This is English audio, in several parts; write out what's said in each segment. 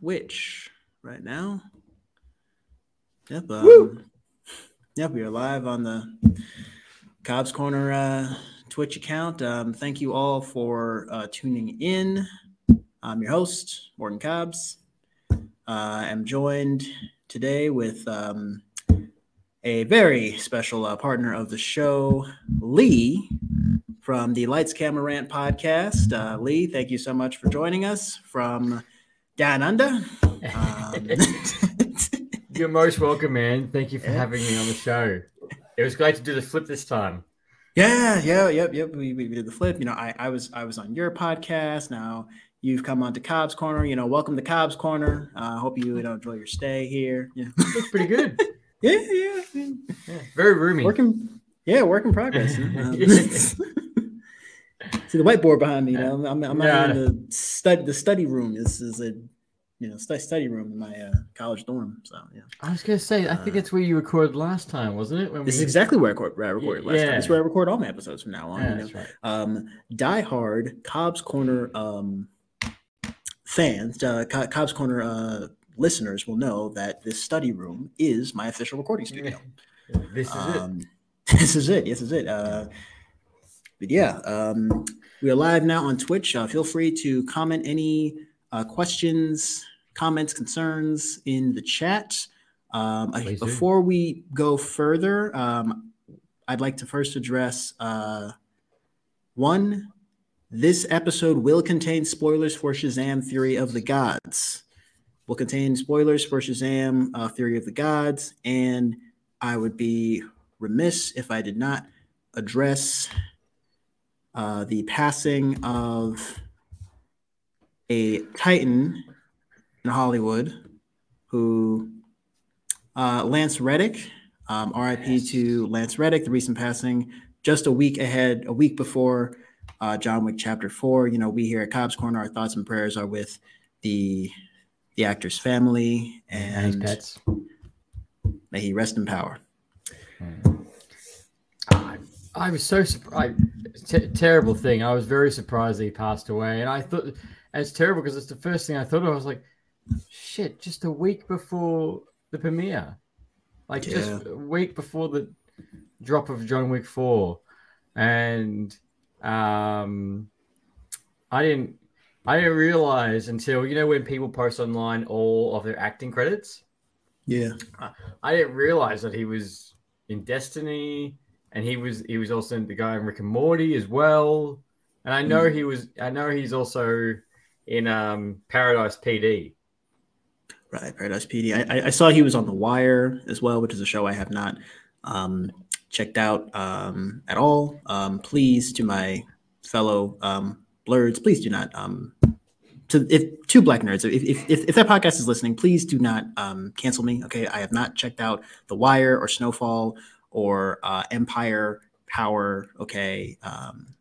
Twitch right now. Yep. Um, yep, we are live on the Cobb's Corner uh, Twitch account. Um, thank you all for uh, tuning in. I'm your host, Morgan Cobbs. Uh, I'm joined today with um, a very special uh, partner of the show, Lee from the Lights Camera Rant podcast. Uh, Lee, thank you so much for joining us from down under. Um, You're most welcome, man. Thank you for Yeah. having me on the show. It was great to do the flip this time. yeah, yeah, yep, yep. We, we, we did the flip. You know, I, I was I was on your podcast. Now you've come on to Cobb's Corner. You know, welcome to Cobb's Corner. I uh, hope you, you know, enjoy your stay here. Yeah, Looks pretty good. yeah, yeah. yeah. Yeah, very roomy. Working, yeah, work in progress. Um, see the whiteboard behind me. You know, I'm, I'm Yeah. out in the study the study room. This is a you know study study room in my uh, college dorm. So yeah, I was gonna say, I think it's where you recorded last time, wasn't it? When this is exactly where I, record, where I recorded last time. Yeah. This is where I record all my episodes from now on. Yeah, you know? that's right. um, diehard Cobb's Corner um, fans, uh, Co- Cobb's Corner uh, listeners will know that this study room is my official recording studio. This is Um, this is it. This is it. Uh, but yeah, um, we are live now on Twitch. Uh, feel free to comment any uh, questions, comments, concerns in the chat. Um, I- before we go further, um, I'd like to first address uh, one. This episode will contain spoilers for Shazam: Fury of the Gods. Will contain spoilers for Shazam: uh, Fury of the Gods, and I would be remiss if I did not address uh, the passing of a titan in Hollywood who uh, Lance Reddick, um, RIP to Lance Reddick, the recent passing just a week ahead, a week before uh, John Wick Chapter Four. You know, we here at Cobb's Corner, our thoughts and prayers are with the the actor's family, and his pets. may he rest in power. I, I was so surprised. T- terrible thing. I was very surprised that he passed away, and I thought and it's terrible because it's the first thing I thought of. I was like, "Shit!" Just a week before the premiere, like just a week before the drop of John Wick Four, and um, I didn't. I didn't realize until you know when people post online all of their acting credits. Yeah. I didn't realize that he was in Destiny, and he was he was also the guy in Rick and Morty as well. And I know he was. I know he's also in um, Paradise PD. Right, Paradise PD. I, I- saw he was on The Wire as well, which is a show I have not um, checked out um, at all. Um, please, to my fellow um, blurs, please do not. Um, to if two black nerds, if, if, if, that podcast is listening, please do not um, cancel me. Okay, I have not checked out The Wire or Snowfall or uh, Empire Power. Okay, um,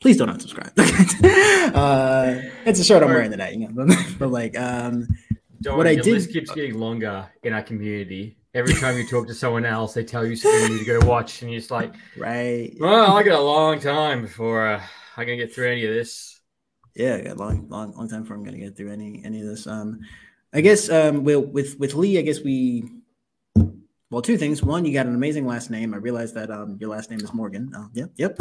please don't unsubscribe. uh, it's a shirt I'm wearing tonight, you know. but like, um, Don't What I did- list keeps getting longer in our community. Every time you talk to someone else, they tell you something you need to go watch, and you're just like, right? "Well, I got a long time before uh, I can get through any of this." yeah, I got a long, long, long time before I'm gonna get through any any of this. Um, I guess um, with with with Lee, I guess we. Well, two things. One, you got an amazing last name. I realized that um, your last name is Morgan. Oh, yep, yep.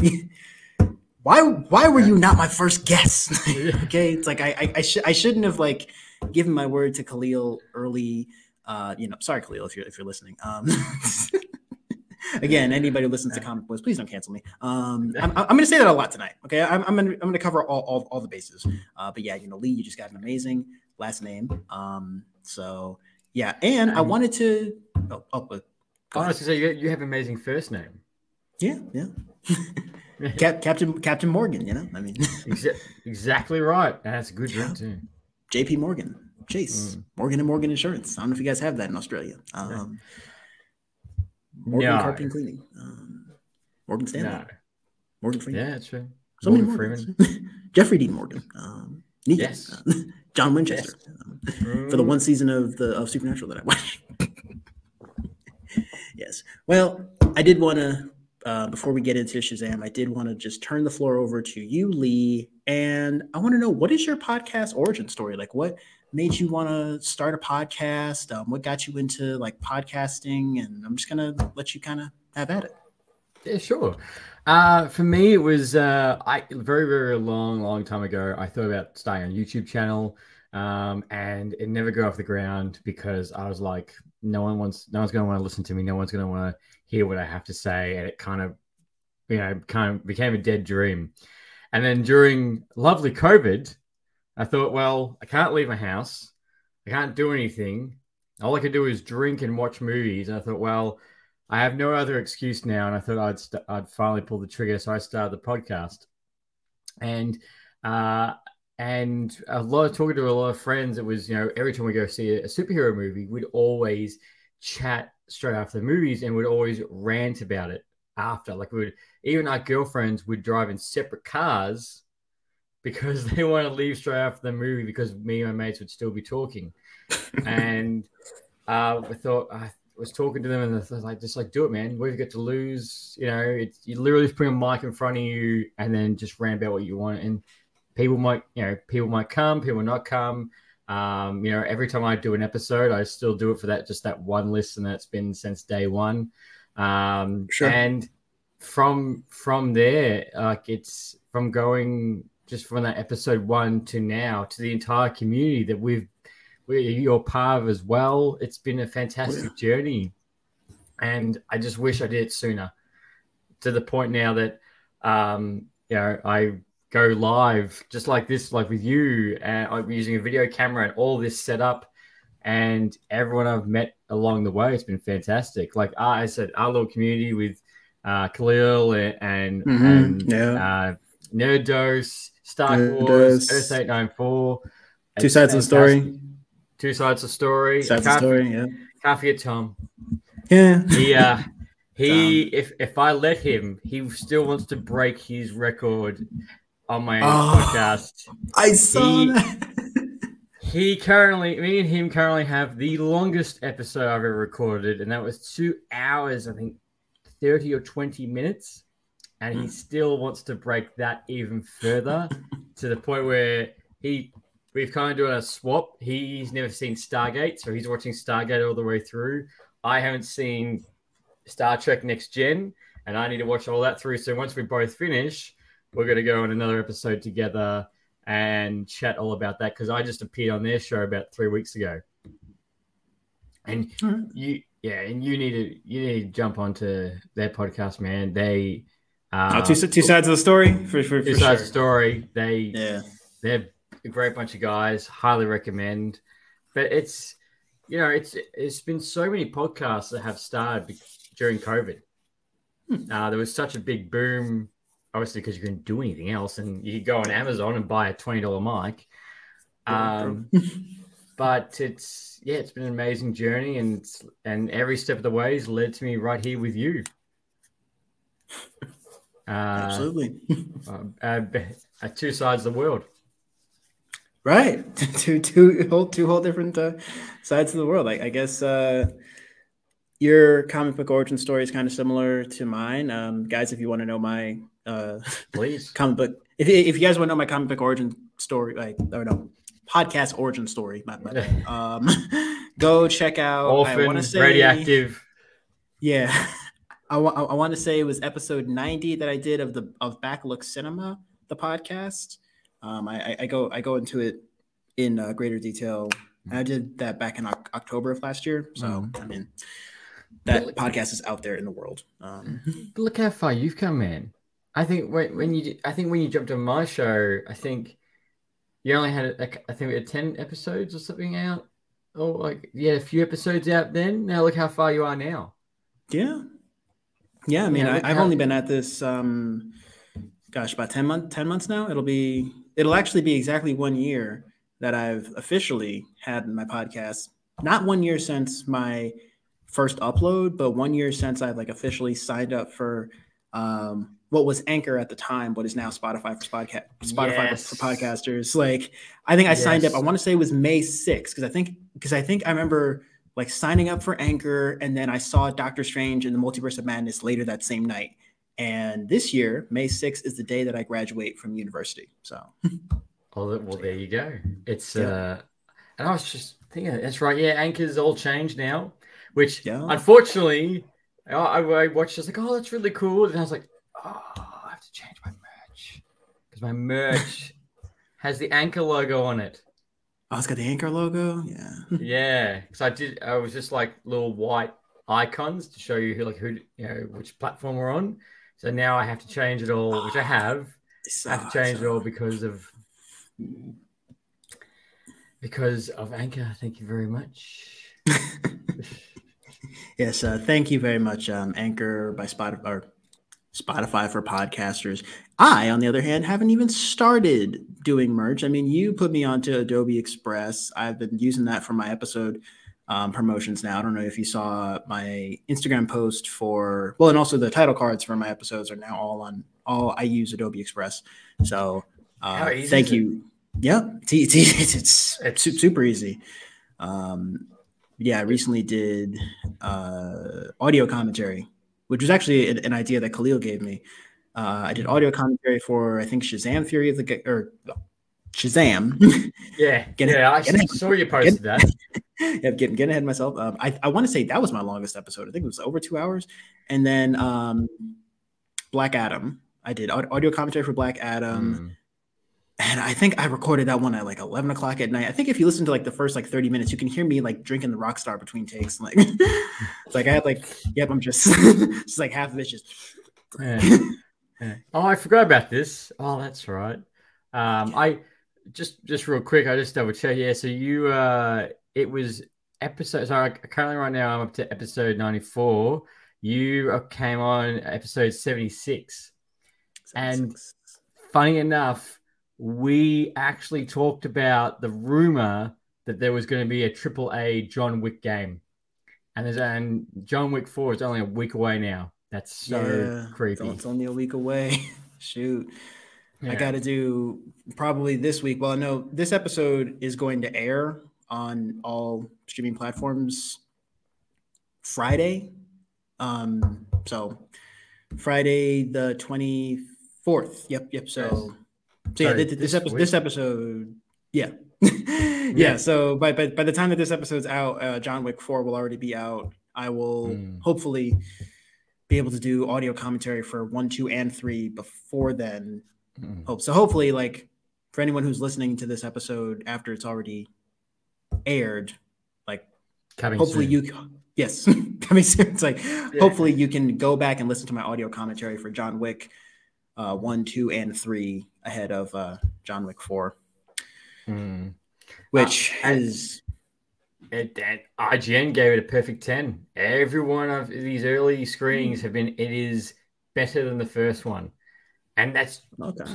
why why were you not my first guess? okay, it's like I I, I, sh- I shouldn't have like given my word to Khalil early. Uh, you know, sorry, Khalil, if you're if you're listening. Um, again, anybody who listens to comic books, please don't cancel me. Um, I'm, I'm going to say that a lot tonight. Okay, I'm I'm going to I'm going to cover all, all all the bases. Uh, but yeah, you know, Lee, you just got an amazing last name. Um, so yeah, and I wanted to. Oh, oh was gonna say you, you have an amazing first name. yeah, yeah. Cap, Captain Captain Morgan, you know, I mean, exactly right. That's a good drink too. J.P. Morgan, Chase, Morgan and Morgan Insurance. I don't know if you guys have that in Australia. Um, Morgan No. Carpet and Cleaning, um, Morgan Stanley, No. Morgan Freeman. Yeah, true. So many Morgan Morgans. Jeffrey Dean Morgan, um, Negan, Yes. uh, John Winchester, um, for the one season of the of Supernatural that I watched. yes. Well, I did want to uh, before we get into Shazam, I did want to just turn the floor over to you, Lee, and I want to know what is your podcast origin story? Like, what made you want to start a podcast? Um, what got you into like podcasting? And I'm just gonna let you kind of have at it. Yeah, sure. Uh, for me, it was uh, I very very long long time ago. I thought about starting a YouTube channel, um, and it never got off the ground because I was like, no one wants, no one's going to want to listen to me. No one's going to want to hear what I have to say, and it kind of, you know, kind of became a dead dream. And then during lovely COVID, I thought, well, I can't leave my house. I can't do anything. All I could do is drink and watch movies. And I thought, well, I have no other excuse now. And I thought I'd, st- I'd finally pull the trigger. So I started the podcast. And, uh, and a lot of talking to a lot of friends, it was, you know, every time we go see a superhero movie, we'd always chat straight after the movies and would always rant about it after. Like, we would, even our girlfriends would drive in separate cars because they want to leave straight after the movie because me and my mates would still be talking. and uh, I thought I was talking to them and I was like, just like do it, man. You got to lose? You know, it's you literally just put a mic in front of you and then just rant about what you want. And people might, you know, people might come, people not come. Um, you know, every time I do an episode, I still do it for that just that one listen that's been since day one. Um, sure. And from from there, like it's from going just from that episode one to now to the entire community that we've we're you're part of as well. It's been a fantastic oh, yeah. journey, and I just wish I did it sooner. To the point now that um, you know I go live just like this, like with you, and I'm using a video camera and all this set up, and everyone I've met along the way, it's been fantastic. Like I said, our little community with uh, Khalil and and, mm-hmm. and yeah. uh, Nerd Dose, Star Wars, Earth 894. Two sides of the story. Two sides of the story. Sides of the story, yeah. Can't forget Tom. Yeah. He, uh, he, if, if I let him, he still wants to break his record on my oh, podcast. I saw he, that. he currently, me and him currently have the longest episode I've ever recorded, and that was two hours, I think, 30 or 20 minutes and he still wants to break that even further to the point where he we've kind of done a swap. He's never seen Stargate, so he's watching Stargate all the way through. I haven't seen Star Trek Next Gen, and I need to watch all that through. So once we both finish, we're going to go on another episode together and chat all about that because I just appeared on their show about three weeks ago. And mm-hmm. you, yeah, and you need to you need to jump onto their podcast, man. They uh, two, two sides of the story for, for, two for sides sure. of the story. They yeah, they're a great bunch of guys. Highly recommend. But it's you know it's it's been so many podcasts that have started during COVID. Hmm. Uh, there was such a big boom, obviously because you couldn't do anything else, and you go on Amazon and buy a twenty dollar mic. Um, but it's yeah, it's been an amazing journey, and and every step of the way has led to me right here with you. Uh, Absolutely. uh, uh, two sides of the world. Right, two two whole two whole different uh, sides of the world. I, I guess uh, your comic book origin story is kind of similar to mine, um, guys. If you want to know my uh, please comic book, if, if you guys want to know my comic book origin story, like or no podcast origin story, my, my um, go check out. Orphan, I want to say radioactive. Yeah, I, I, I want to say it was episode 90 that I did of the of Backlook Cinema, the podcast. Um, I, I go I go into it in uh, greater detail. I did that back in October of last year. So mm. I mean, that look, podcast is out there in the world. Um, look how far you've come, man. I think when, when you I think when you jumped on my show, I think you only had like, I think we had ten episodes or something out. Oh, like yeah, a few episodes out then. Now look how far you are now. Yeah, yeah, I mean, yeah, I, have only been at this, um, gosh, about 10 months, 10 months now. It'll be, it'll actually be exactly one year that I've officially had my podcast. Not one year since my first upload, but one year since I've like officially signed up for um, what was Anchor at the time, what is now Spotify for Spotify yes. for, for, podcasters. Like, I think I yes. signed up. I want to say it was May 6th because I think because I think I remember like signing up for Anchor, and then I saw Doctor Strange in the Multiverse of Madness later that same night. And this year, May 6th is the day that I graduate from university. So, well, well there you go. It's yeah. uh, and I was just thinking, that's right. Yeah, anchors all changed now, which Yeah. unfortunately, I, I watched. I was like, oh, that's really cool. And I was like, oh, I have to change my merch because my merch has the anchor logo on it. Oh, it's got the anchor logo. Yeah. Yeah, because I did. I was just like little white icons to show you who, like who, you know, which platform we're on. So now I have to change it all, which I have. I have to change it all because of because of Anchor. Thank you very much. Yes, uh, thank you very much, um, Anchor by Spotify or Spotify for podcasters. I, on the other hand, haven't even started doing merch. I mean, you put me onto Adobe Express. I've been using that for my episode um, promotions now. I don't know if you saw my Instagram post for well, and also the title cards for my episodes are now all on all. I use Adobe Express, so uh, thank is it? you. Yeah, it's, it's, it's, it's It's- super easy. Um, yeah, I recently did uh, audio commentary, which was actually an, an idea that Khalil gave me. Uh, I did audio commentary for I think Shazam Fury of the or Shazam. Yeah, Get yeah. I get it- saw you posted that. yeah, getting getting ahead of myself. Um, I I want to say that was my longest episode. I think it was over two hours. And then um, Black Adam. I did audio commentary for Black Adam. Mm. And I think I recorded that one at like 11 o'clock at night. I think if you listen to like the first like 30 minutes, you can hear me like drinking the rock star between takes. Like, it's like I had like, yep, I'm just, just like half of it's just. Yeah. Yeah. Oh, I forgot about this. Oh, that's right. Um, I just just real quick. I just double check. Yeah, so you uh, it was episode. Sorry, currently right now I'm up to episode ninety four. You uh, came on episode seventy six. And- Funny enough, we actually talked about the rumor that there was going to be a triple A John Wick game, and there's and John Wick Four is only a week away now. That's so yeah, creepy. It's, only a week away. Shoot. I got to do probably this week. Well, no, this episode is going to air on all streaming platforms Friday. Um, so Friday the twenty fourth. Yep, yep. So, so yeah, this, this episode. This episode. Yeah. yeah. Yeah. So by, by by the time that this episode's out, uh, John Wick Four will already be out. I will Mm. hopefully be able to do audio commentary for one, two, and three before then. Mm. Hope so. Hopefully, like for anyone who's listening to this episode after it's already aired, like Coming hopefully soon. you yes coming soon. It's like hopefully you can go back and listen to my audio commentary for John Wick uh, one, two, and three ahead of uh, John Wick four, Mm. which Uh, is It, that IGN gave it a perfect 10. Every one of these early screenings have been, it is better than the first one. And that's okay.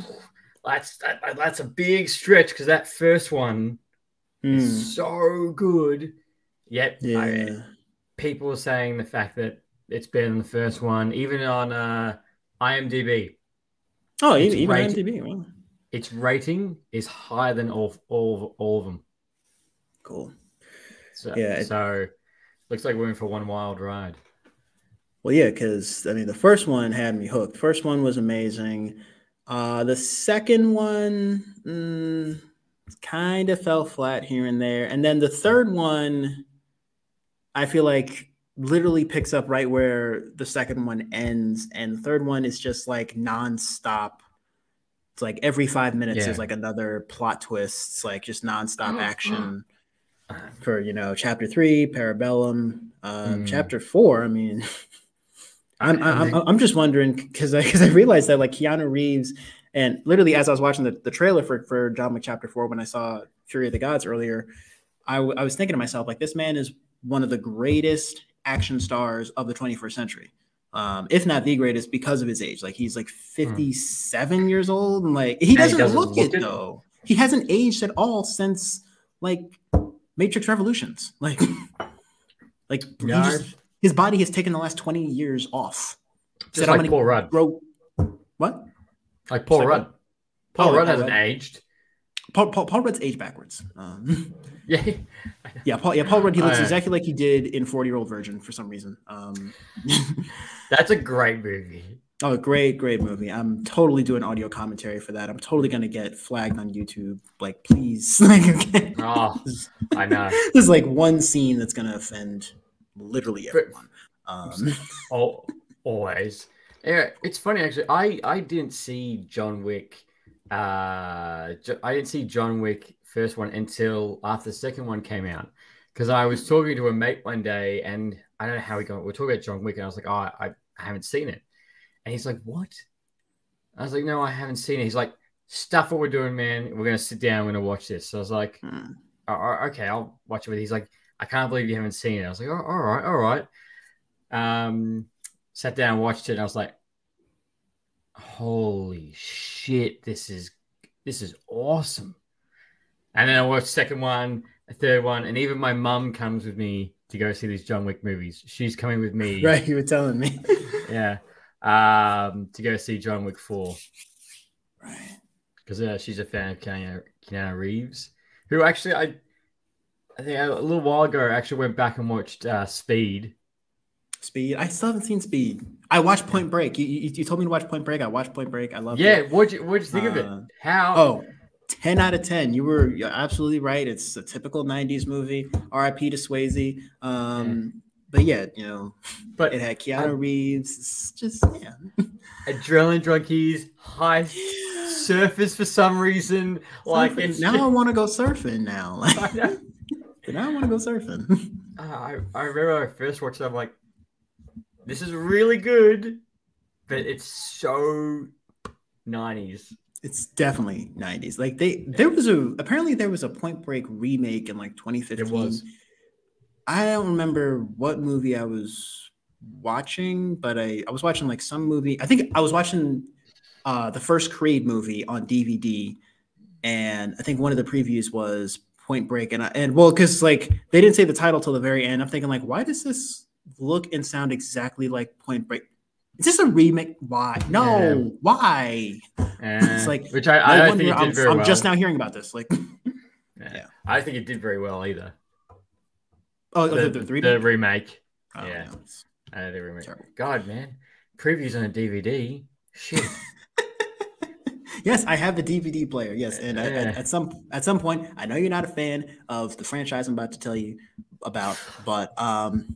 that's that, that's a big stretch because that first one Hmm. is so good. Yet I- Yeah. people are saying the fact that it's better than the first one, even on uh, IMDb. Oh, it's even, rated- IMDb. Wow. Its rating is higher than all all all of them. Cool. So, Yeah, it- so looks like we're in for one wild ride. Well, yeah, because I mean, the first one had me hooked. First one was amazing. Uh, the second one mm, kind of fell flat here and there, and then the third one, I feel like literally picks up right where the second one ends, and the third one is just like nonstop. It's like every five minutes Yeah. is like another plot twist. It's like just nonstop action for you know chapter three parabellum uh Mm. chapter four i mean i'm i'm, I'm just wondering because i because i realized that like keanu reeves and literally as i was watching the, the trailer for for john wick chapter four when i saw fury of the gods earlier I, w- I was thinking to myself like this man is one of the greatest action stars of the 21st century um, if not the greatest because of his age like he's like 57 years old and like he he doesn't, doesn't look, look it though he hasn't aged at all since like Matrix Revolutions. Like, like just- his body has taken the last 20 years off. just Said, like Paul Rudd. Grow. What? Like Paul Rudd. Paul Oh, Rudd hasn't aged. Paul, Paul, Paul Rudd's age backwards. Um, Yeah. yeah, Paul. Yeah, Paul Rudd. He looks yeah. exactly like he did in 40 Year Old Virgin for some reason. Um, That's a great movie. Oh, great, great movie. I'm totally doing audio commentary for that. I'm totally gonna get flagged on YouTube. Like, please. like, Oh, I know. There's like one scene that's gonna offend literally everyone. Um, Oh, always. Yeah, it's funny actually. I I didn't see John Wick. Uh, I didn't see John Wick first one until after the second one came out. Because I was talking to a mate one day, and I don't know how we got. We are talking about John Wick, and I was like, "Oh, I, I haven't seen it," and he's like, "What?" I was like, "No, I haven't seen it." He's like, "Stuff what we're doing, man. We're gonna sit down. We're gonna watch this." So I was like, hmm. "Oh, oh, okay, I'll watch it with." you." He's like, "I can't believe you haven't seen it." I was like, oh, "All right, all right." Um, sat down, watched it, and I was like, "Holy shit! This is this is awesome." And then I watched second one, a third one, and even my mum comes with me to go see these John Wick movies. She's coming with me, right, you were telling me. yeah, um, to go see John Wick four right. because uh, she's a fan of Keanu, Keanu Reeves, who actually I, I think a little while ago I actually went back and watched uh, Speed. Speed. I still haven't seen Speed. I watched Point Break. You, you, you told me to watch Point Break. I watched Point Break. I love Yeah, it. what'd you what'd you think of Uh, it? How? Oh, 10 out of 10. You were you're absolutely right. It's a typical 90s movie. RIP to Swayze. Um, But yeah, you know, but it had Keanu I- Reeves. It's just, yeah. adrenaline junkies, high surface for some reason. Like it's now just- I want to go surfing now. Like, now I want to go surfing. Uh, I, I remember when I first watched it, I'm like, this is really good, but it's so 90s. It's definitely 90s. Like they there was a apparently there was a Point Break remake in like 2015. It was. I don't remember what movie I was watching, but I, I was watching like some movie. I think I was watching uh the first Creed movie on DVD, and I think one of the previews was Point Break, and I, and well, because like they didn't say the title till the very end. I'm thinking like, why does this look and sound exactly like Point Break? Is this a remake? Why? No, Yeah. why? It's like, which I, No I don't wonder think it did I'm, very I'm well. just now hearing about this. Like, yeah. yeah. I think it did very well either. oh, The, the, the, the, the remake? remake. Oh, yeah. no, Uh, the remake. Terrible. God, man. Previews on a DVD. Shit. yes, I have the DVD player. Yes, and at- at, at some at some point, I know you're not a fan of the franchise I'm about to tell you about, but um,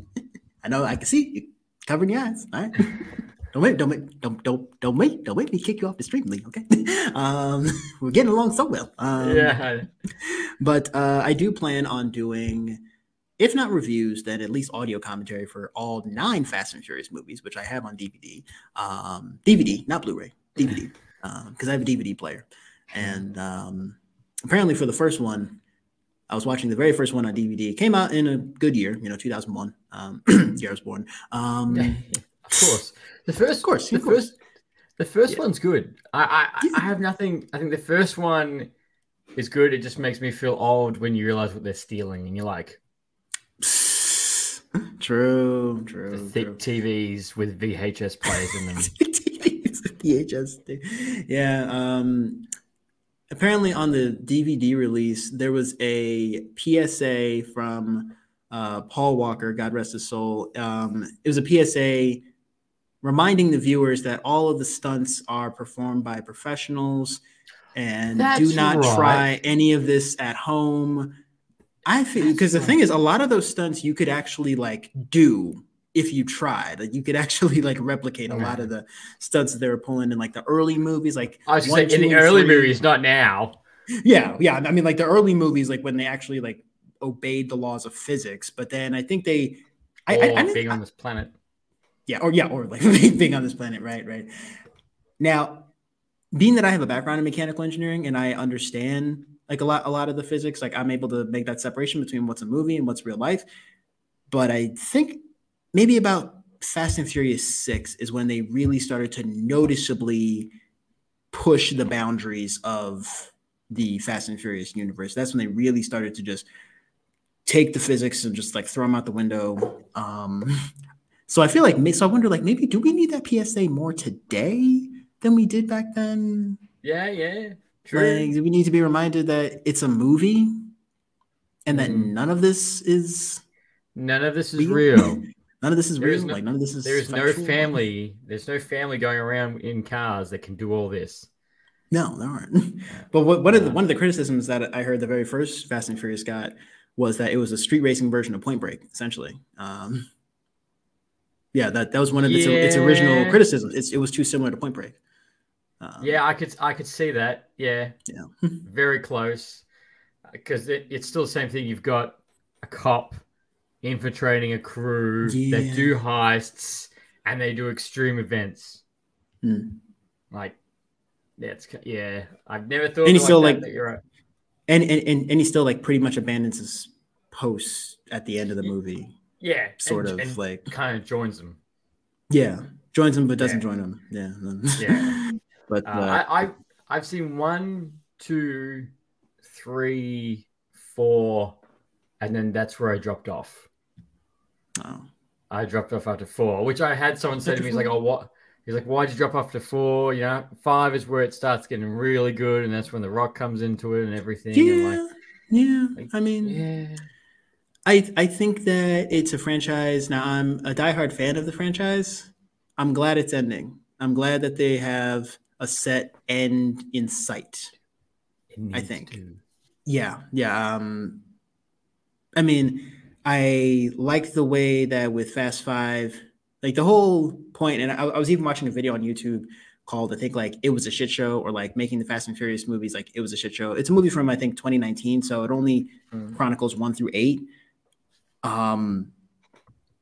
I know I can see you covering your eyes. All right, don't make don't make don't don't don't make don't make me kick you off the stream, Lee. Okay, um, we're getting along so well. Um, yeah. but uh, I do plan on doing, if not reviews, then at least audio commentary for all nine Fast and Furious movies, which I have on DVD. Um, DVD, not Blu-ray, DVD, because I have a DVD player. And um, apparently, for the first one, I was watching the very first one on DVD. It came out in a good year, you know, 2001, um, year I was born. Um, of course. The first, Of course, the of course. first, the first Yeah. one's good. I, I, Yeah. I have nothing. I think the first one is good. It just makes me feel old when you realize what they're stealing, and you're like True, the true, thick true. TVs with VHS players in them. VHS. Yeah. Um, apparently, on the DVD release, there was a PSA from uh, Paul Walker, God rest his soul. Um, it was a PSA reminding the viewers that all of the stunts are performed by professionals and do not right. try any of this at home. I feel because the thing is, a lot of those stunts you could actually like do if you tried. Like you could actually like replicate a lot of the stunts that they were pulling in like the early movies, like I was just in the early three. movies, not now. Yeah, yeah. I mean, like the early movies, like when they actually like obeyed the laws of physics. But then I think they, I, I, or I oh, didn't- being on this planet. yeah, or yeah, or like being on this planet, right, right. Now, being that I have a background in mechanical engineering and I understand like a lot, a lot of the physics, like I'm able to make that separation between what's a movie and what's real life. But I think maybe about Fast and Furious Six is when they really started to noticeably push the boundaries of the Fast and Furious universe. That's when they really started to just take the physics and just like throw them out the window. Um, so I feel like, so I wonder, like, maybe do we need that PSA more today than we did back then? Yeah, yeah, true. Like, do we need to be reminded that it's a movie and that Mhm. none of this is None of this is real? real. None of this is There is real. no- like none of this is. There is no family. There's no family going around in cars that can do all this. No, there aren't. But what, one of the one of the criticisms that I heard the very first Fast and Furious got was that it was a street racing version of Point Break, essentially. Um, yeah, that that was one of its, its original criticisms. It's, it was too similar to Point Break. Um, Yeah, I could I could see that. Yeah, Yeah. very close. Because it, it's still the same thing. You've got a cop infiltrating a crew Yeah. that do heists and they do extreme events. Hmm. Like, that's yeah. I've never thought. And it still, like, like- you're right. and, and and and he still like pretty much abandons his posts at the end of the movie, Yeah, sort and, of and like kind of joins them. yeah, joins him but doesn't Yeah. join them. Yeah, Yeah. but Uh, uh, I, I I've seen one, two, three, four, and then that's where I dropped off. Oh. I dropped off after four, which I had someone say to me, he's like, "Oh, what?" He's like, "Why'd you drop off to four? You know, five is where it starts getting really good, and that's when the rock comes into it and everything." And yeah, like, yeah. like, I mean, yeah, I I think that it's a franchise. Now I'm a diehard fan of the franchise. I'm glad it's ending. I'm glad that they have a set end in sight. I think. to. Yeah, yeah. Um, I mean, I like the way that with Fast Five, like the whole point, and I, I was even watching a video on YouTube called, I think, like it was a shit show, or like making the Fast and Furious movies like it was a shit show. It's a movie from I think 2019, so it only Mm. chronicles one through eight. Um,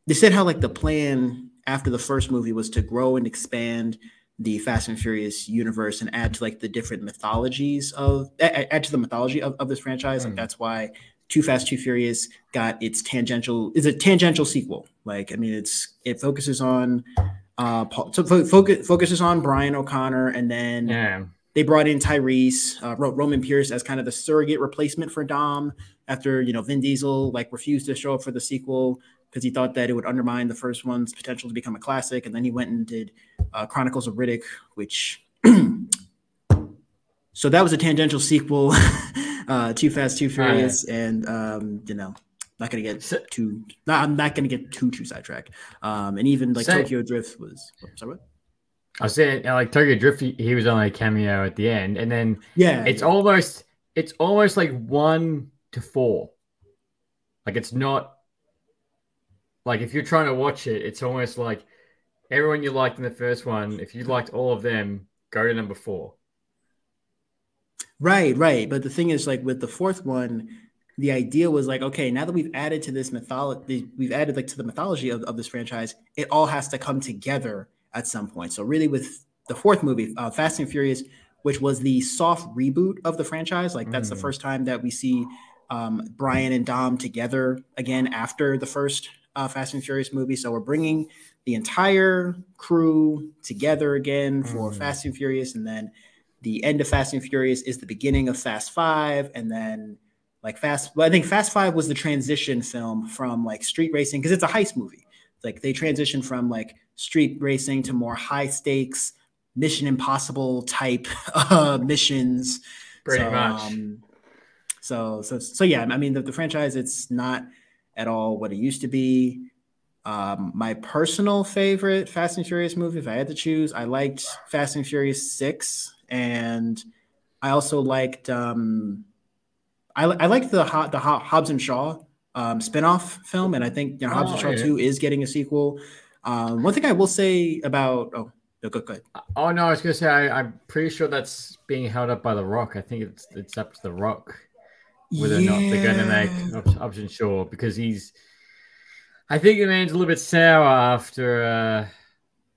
they said how like the plan after the first movie was to grow and expand the Fast and Furious universe and add to like the different mythologies of add to the mythology of, of this franchise. Like Mm. that's why Too Fast, Too Furious got its tangential is a tangential sequel. Like I mean, it's it focuses on uh Paul, so fo- focus focuses on Brian O'Conner and then Yeah, they brought in Tyrese, uh, Roman Pierce as kind of the surrogate replacement for Dom after you know Vin Diesel like refused to show up for the sequel because he thought that it would undermine the first one's potential to become a classic, and then he went and did uh, Chronicles of Riddick, which so that was a tangential sequel, uh, Too Fast, Too Furious, and um, you know. Not gonna get So- too. No, I'm not gonna get too too sidetracked. Um, and even like Say- Tokyo Drift was. Sorry, what? I was saying like Tokyo Drift. He, he was only a cameo at the end, and then Yeah, it's almost it's almost like one to four. Like it's not like if you're trying to watch it, it's almost like everyone you liked in the first one. If you liked all of them, go to number four. Right, right. But the thing is, like with the fourth one, the idea was like, okay, now that we've added to this mythology, we've added like to the mythology of, of this franchise, it all has to come together at some point. So really, with the fourth movie, uh, Fast and Furious, which was the soft reboot of the franchise, like that's the Mm. first time that we see um, Brian and Dom together again after the first uh, Fast and Furious movie. So we're bringing the entire crew together again for Mm. Fast and Furious, and then the end of Fast and Furious is the beginning of Fast Five, and then like Fast. Well, I think Fast Five was the transition film from like street racing because it's a heist movie. Like they transition from like street racing to more high stakes, Mission Impossible type uh, missions. Pretty So, much. um, so so so yeah. I mean the, the franchise it's not at all what it used to be. Um, my personal favorite Fast and Furious movie, if I had to choose, I liked Fast and Furious Six, and I also liked um, I, I liked the Ho- the Ho- Hobbs and Shaw um, spinoff film, and I think you know Hobbs and Oh, Shaw yeah. Two is getting a sequel. Um, one thing I will say about oh no, go, go ahead. Oh no, I was gonna say I, I'm pretty sure that's being held up by The Rock. I think it's it's up to The Rock whether or not they're going to make Yeah. op- option sure because he's. I think the man's a little bit sour after uh,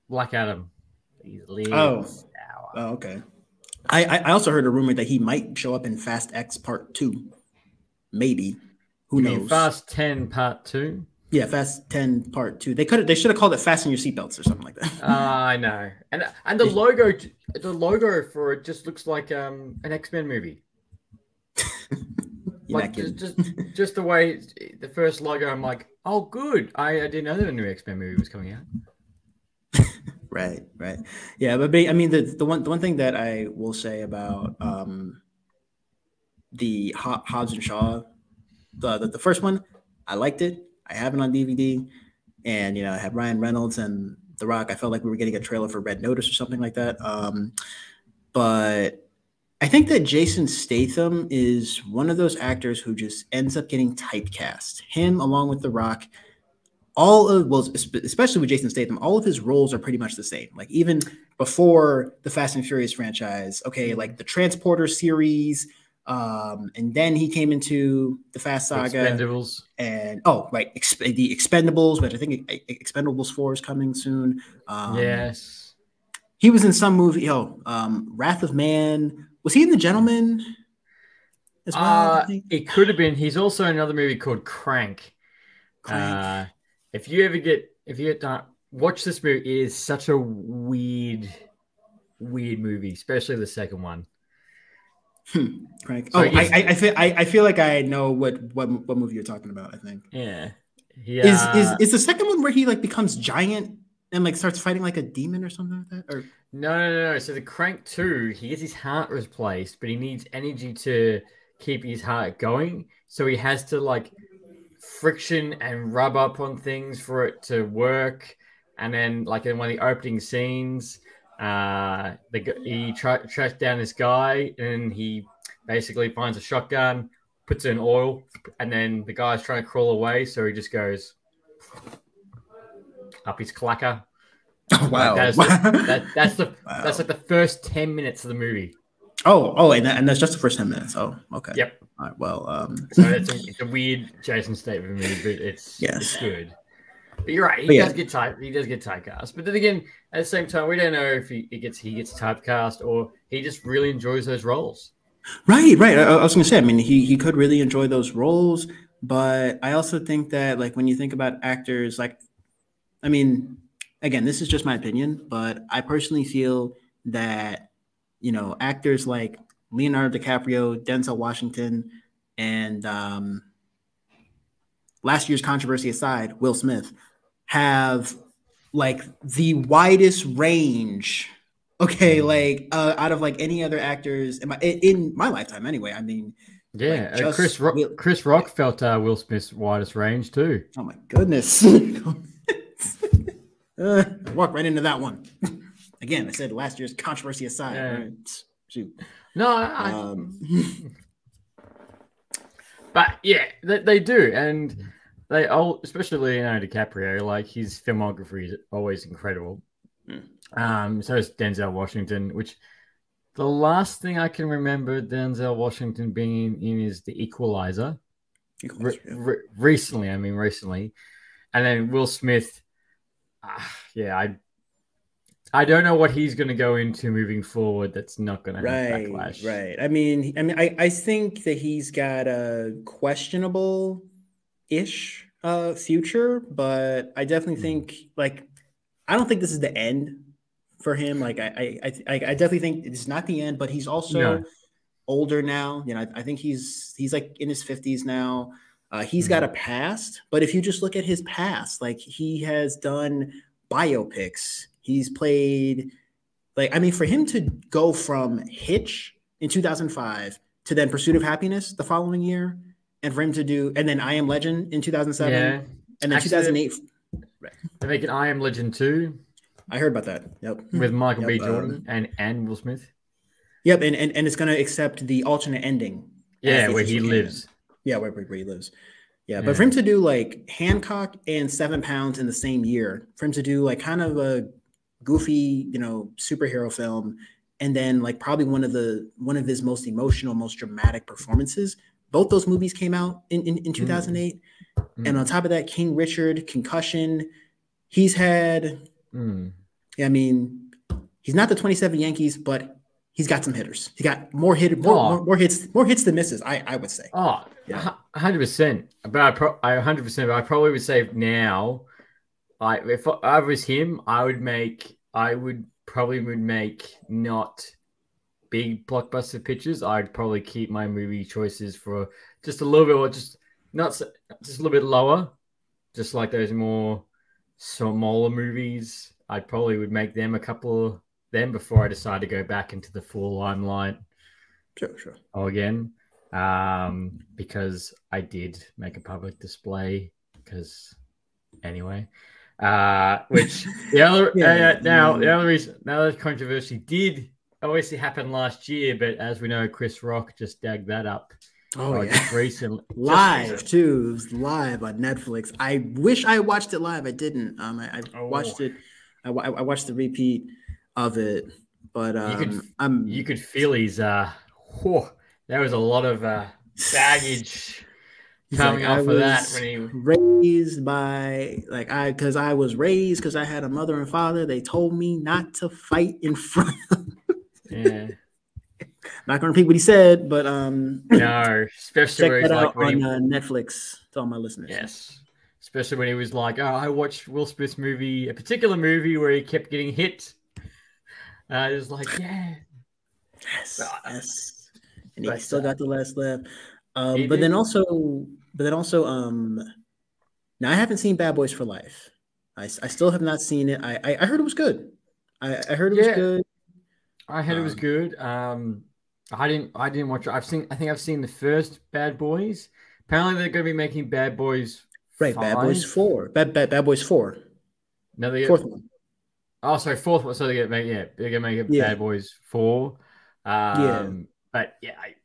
Black Adam. He's a little Oh. sour. Oh, okay. I, I also heard a rumor that he might show up in Fast X Part Two, maybe. Who You knows? Fast Ten Part Two? Yeah, Fast Ten Part Two. They could have they should have called it Fasten Your Seatbelts or something like that. Ah, I know, and and the logo, the logo for it just looks like um an X Men movie. Like just, just just the way the first logo, I'm like, oh, good. I, I didn't know that a new X Men movie was coming out. Right, right. Yeah, but I mean the the one the one thing that I will say about um the Ho- Hobbs and Shaw, the, the the first one, I liked it. I have it on DVD. and you know, I had Ryan Reynolds and The Rock. I felt like we were getting a trailer for Red Notice or something like that. Um, but I think that Jason Statham is one of those actors who just ends up getting typecast. Him, along with The Rock, all of well, especially with Jason Statham, all of his roles are pretty much the same. Like even before the Fast and Furious franchise, okay, like the Transporter series, um, and then he came into the Fast Saga. Expendables. And oh, right, exp- the Expendables, which I think Expendables Four is coming soon. Um, yes. He was in some movie. Oh, um, Wrath of Man. Was he in The Gentleman? As well, uh, it could have been. He's also in another movie called Crank. Crank. Uh, if you ever get, if you get done, watch this movie. It is such a weird, weird movie, especially the second one. Hmm. Crank. So oh, I, I, I, feel I, I feel like I know what, what what movie you're talking about. I think. Yeah. Yeah. Is is is the second one where he like becomes giant and like starts fighting like a demon or something like that? Or no, no, no, no. So the Crank two, he gets his heart replaced, but he needs energy to keep his heart going. So he has to like friction and rub up on things for it to work. And then, like in one of the opening scenes, uh, the, he tra- tracks down this guy and he basically finds a shotgun, puts it in oil, and then the guy's trying to crawl away, so he just goes up his clacker. Oh, wow, that's, the, that, that's the wow. that's like the first ten minutes of the movie. Oh, oh, and, that, and that's just the first ten minutes. Oh, okay. Yep. All right. Well, um, so it's a, it's a weird Jason Statham movie, but it's yes. it's good. But you're right. He but does yeah. get type. He does get typecast. But then again, at the same time, we don't know if he, he gets he gets typecast or he just really enjoys those roles. Right, right. I, I was going to say. I mean, he he could really enjoy those roles, but I also think that like when you think about actors, like, I mean, again, this is just my opinion, but I personally feel that you know actors like Leonardo DiCaprio, Denzel Washington, and um, last year's controversy aside, Will Smith have like the widest range okay like uh, out of like any other actors in my in my lifetime anyway. I mean yeah like uh, chris rock will, chris rock felt uh, will smith's widest range too. Oh my goodness. Uh, walk right into that one again i said last year's controversy aside yeah. right? shoot no I, um, but yeah they, they do and they all, especially Leonardo DiCaprio, like his filmography is always incredible. Mm. Um, so is Denzel Washington, which the last thing I can remember Denzel Washington being in is The Equalizer. Re- re- recently, I mean, recently, and then Will Smith. Uh, yeah, I I don't know what he's going to go into moving forward. That's not going to right, backlash. Right. I mean, I mean, I, I think that he's got a questionable ish uh future, but I definitely hmm. think like I don't think this is the end for him. Like I I I, I definitely think it's not the end, but he's also no. older now. You know, I, I, think he's he's like in his fifties now. Uh, he's mm-hmm. got a past, but if you just look at his past, like he has done biopics. He's played like I mean, for him to go from Hitch in 2005 to then Pursuit of Happiness the following year and for him to do, and then I Am Legend in 2007, yeah. and then Actually, 2008. They're making I Am Legend too. I heard about that. Yep. With Michael yep, B. Jordan um, and and Will Smith. Yep, and, and and it's gonna accept the alternate ending. Yeah, where he lives. Yeah, where, where he lives. Yeah, but for him to do like Hancock and Seven Pounds in the same year, for him to do like kind of a goofy, you know, superhero film, and then like probably one of the one of his most emotional, most dramatic performances both those movies came out in, in, in 2008. Mm. And on top of that, King Richard, Concussion. He's had, mm. I mean, he's not the 27 Yankees, but he's got some hitters. He got more hit, more, oh. more, more, hits, more hits than misses. I, I would say. Oh, yeah, hundred percent. But I, pro- I hundred percent. But I probably would say now, I if I was him, I would make, I would probably would make not big blockbuster pictures, I'd probably keep my movie choices for just a little bit, or just not so, just a little bit lower, just like those more smaller movies. I probably would make them a couple of them before I decide to go back into the full limelight. Sure, sure. Oh, again, um, because I did make a public display because anyway. Uh, which the other Yeah, uh, now the yeah. other reason now that controversy did obviously happen last year, but as we know, Chris Rock just dug that up Oh yeah. just recently. just live recently. too. It was live on Netflix. I wish I watched it live. I didn't. Um, I, I Oh. watched it. I, I watched the repeat of it, but um, could- I'm You could feel his uh, whew, there was a lot of uh, baggage He's coming like, off I of that was when he raised by like I because I was raised because I had a mother and father. They told me not to fight in front. yeah not gonna repeat what he said, but um, no especially check that like out when on he, uh, Netflix to all my listeners. yes especially when he was like oh I watched Will Smith's movie a particular movie where he kept getting hit uh, it was like yeah Yes, Uh, yes. And he still uh, got the last laugh. Um, but then also, but then also, um, now I haven't seen Bad Boys for Life. I still have not seen it. I I, I heard it was good. I, I heard it was Yeah. good. I heard it was Um, good. Um, I didn't. I didn't watch it. I've seen. I think I've seen the first Bad Boys. Apparently, they're going to be making Bad Boys. Right, Bad Boys four. Bad Bad, Bad Boys four. No, they Fourth one. Oh, sorry, fourth one. So they get make yeah, they're gonna make it Yeah. Bad Boys four. Um, but yeah, I,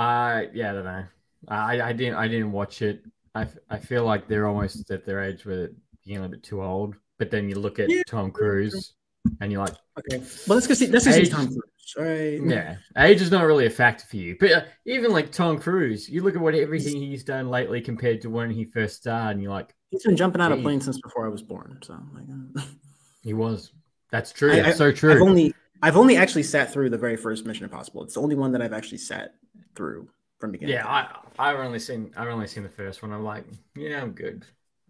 I yeah, I don't know. I I didn't I didn't watch it. I I feel like they're almost at their age where they're getting a little bit too old. But then you look at Yeah. Tom Cruise, and you're like, Okay, but let's go see. Let's go see Tom Cruise. All right. yeah, age is not really a factor for you. But uh, even like Tom Cruise, you look at what everything he's done lately compared to when he first started, and you're like, He's been jumping out of planes since before I was born. So like, uh, he was. That's true. I- That's so true. I've only I've only actually sat through the very first Mission Impossible. It's the only one that I've actually sat through from beginning. Yeah, I I've only seen I've only seen the first one. I'm like, yeah, I'm good.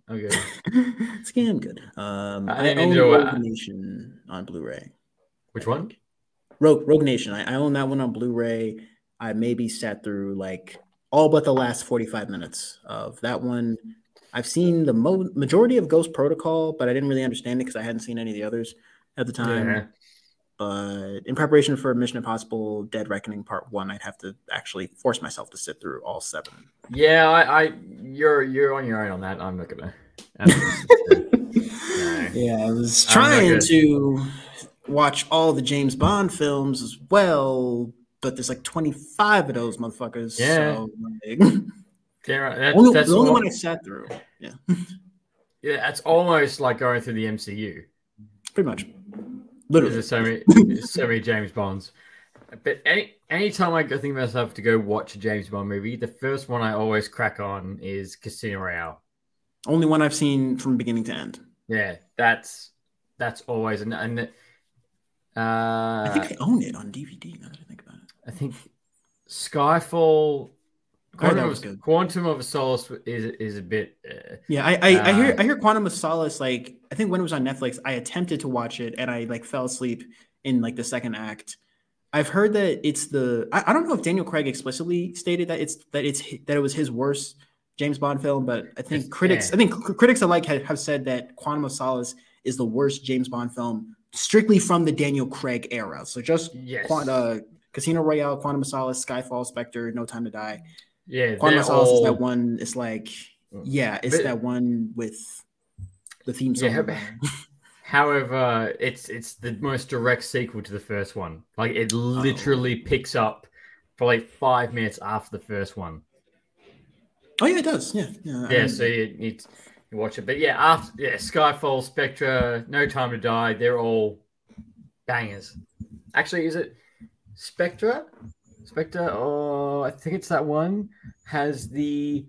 I'm good. end. Scam good. Um, I I, own enjoy Rogue it. Nation on Blu-ray. Which one? Rogue Rogue Nation. I, I own that one on Blu-ray. I maybe sat through like all but the last 45 minutes of that one. I've seen the mo- majority of Ghost Protocol, but I didn't really understand it because I hadn't seen any of the others at the time. Yeah. But in preparation for Mission Impossible Dead Reckoning Part One, I'd have to actually force myself to sit through all seven. Yeah, I, I you're you're on your own on that. I'm not gonna. I'm not gonna sit there. Yeah, I was trying to watch all the James Bond films as well, but there's like 25 of those motherfuckers. Yeah. So, like, There, that, only, that's the only one I sat through. Yeah, yeah, that's almost like going through the MCU. pretty much. Literally. so many, so many James Bonds. But any anytime I think myself to go watch a James Bond movie, the first one I always crack on is Casino Royale. Only one I've seen from beginning to end. Yeah, that's that's always and and uh, I think I own it on DVD now that I think about it. I think Skyfall. Quantum, was of, good. Quantum of Solace is is a bit. Uh, Yeah, I, I, I hear Uh, I hear Quantum of Solace. Like I think when it was on Netflix, I attempted to watch it and I like fell asleep in like the second act. I've heard that it's the I, I don't know if Daniel Craig explicitly stated that it's that it's that it was his worst James Bond film, but I think critics yeah. I think cr- critics alike have, have said that Quantum of Solace is the worst James Bond film strictly from the Daniel Craig era. So just yes. Quan- uh, Casino Royale, Quantum of Solace, Skyfall, Spectre, No Time to Die. Yeah, Quantum of Solace is all- that one. It's like, mm. yeah, it's But- that one with the theme song. but- However, it's it's the most direct sequel to the first one. Like it oh. literally picks up like five minutes after the first one. oh yeah, it does. Yeah, yeah. Yeah, so you, you, you watch it. But yeah, after yeah, Skyfall, Spectre, No Time to Die, they're all bangers. Actually, is it Spectre? Spectre, oh, I think it's that one, has the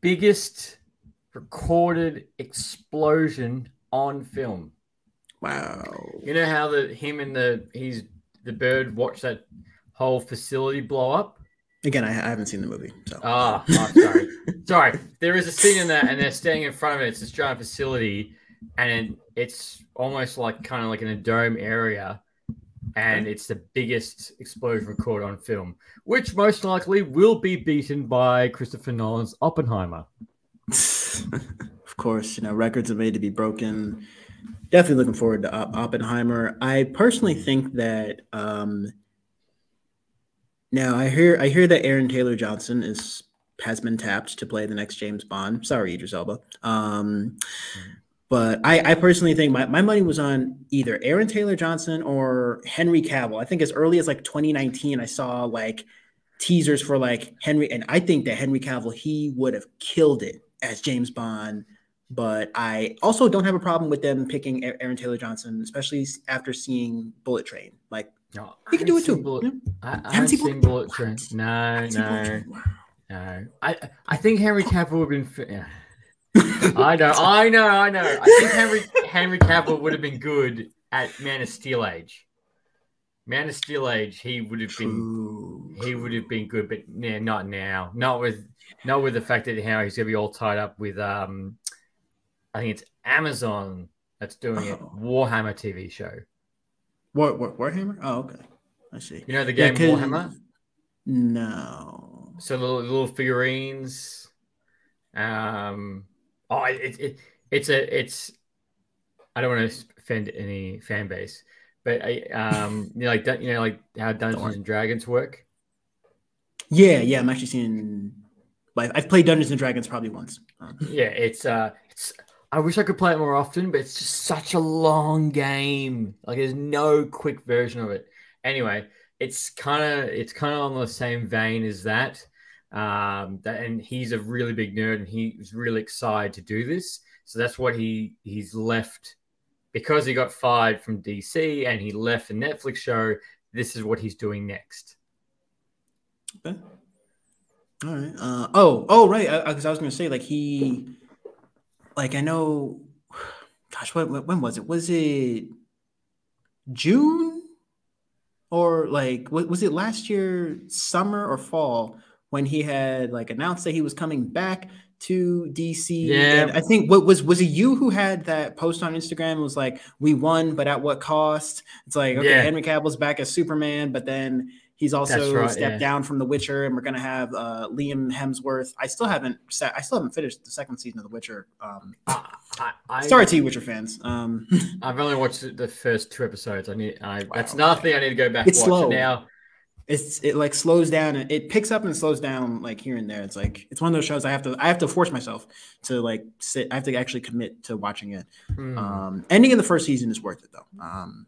biggest recorded explosion on film. wow. You know how the him and the he's the bird watched that whole facility blow up? Again, I, I haven't seen the movie, so Ah, oh, sorry. sorry. There is a scene in that, and they're standing in front of it. It's this giant facility, and it's almost like kind of like in a dome area, and it's the biggest explosion recorded on film, which most likely will be beaten by Christopher Nolan's Oppenheimer. of course, you know records are made to be broken. Definitely looking forward to Oppenheimer. I personally think that um, now I hear I hear that Aaron Taylor Johnson is has been tapped to play the next James Bond. Sorry, Idris Elba. Um, but I, I personally think my, my money was on either Aaron Taylor Johnson or Henry Cavill. I think as early as like 2019, I saw like teasers for like Henry, and I think that Henry Cavill he would have killed it as James Bond. But I also don't have a problem with them picking Aaron Taylor Johnson, especially after seeing Bullet Train. Like no, he can do it too. Bullet, yeah. I, I haven't seen Bullet, Train. No, no, no. I I think Henry Cavill would have been. Yeah. I know, I know, I know. I think Henry Henry Cavill would have been good at Man of Steel age. Man of Steel age, he would have been he would have been good, but yeah, not now. Not with not with the fact that how he's gonna be all tied up with um I think it's Amazon that's doing it. Oh. Warhammer TV show. What, what Warhammer? Oh, okay. I see. You know the game yeah, Warhammer? No. So the little, little figurines. Um. Oh, it, it it's a it's. I don't want to offend any fan base, but I um you know like you know like how Dungeons and Dragons work. Yeah, yeah. I'm actually seeing. I've played Dungeons and Dragons probably once. yeah, it's uh, it's I wish I could play it more often, but it's just such a long game. Like there's no quick version of it. Anyway, it's kind of it's kind of on the same vein as that. Um, that and he's a really big nerd, and he's really excited to do this. So that's what he he's left because he got fired from DC and he left the Netflix show. This is what he's doing next. Okay. All right. Uh, oh, oh, right. Because I, I, I was going to say, like he like I know, gosh, what when was it? Was it June or like was it last year summer or fall when he had like announced that he was coming back to DC. Yeah. And I think what was was it you who had that post on Instagram? It was like we won, but at what cost? It's like okay, yeah. Henry Cavill's back as Superman, but then He's also right, stepped yeah. down from The Witcher, and we're gonna have uh, Liam Hemsworth. I still haven't I still haven't finished the second season of The Witcher. Um, I, I, sorry to you, Witcher fans. Um, I've only watched the first two episodes. I need. I, wow, that's nothing. I need to go back. It's slow now. It's it like slows down and it picks up and slows down like here and there. It's like it's one of those shows I have to I have to force myself to like sit. I have to actually commit to watching it. Mm. Um, ending in the first season is worth it though. Um,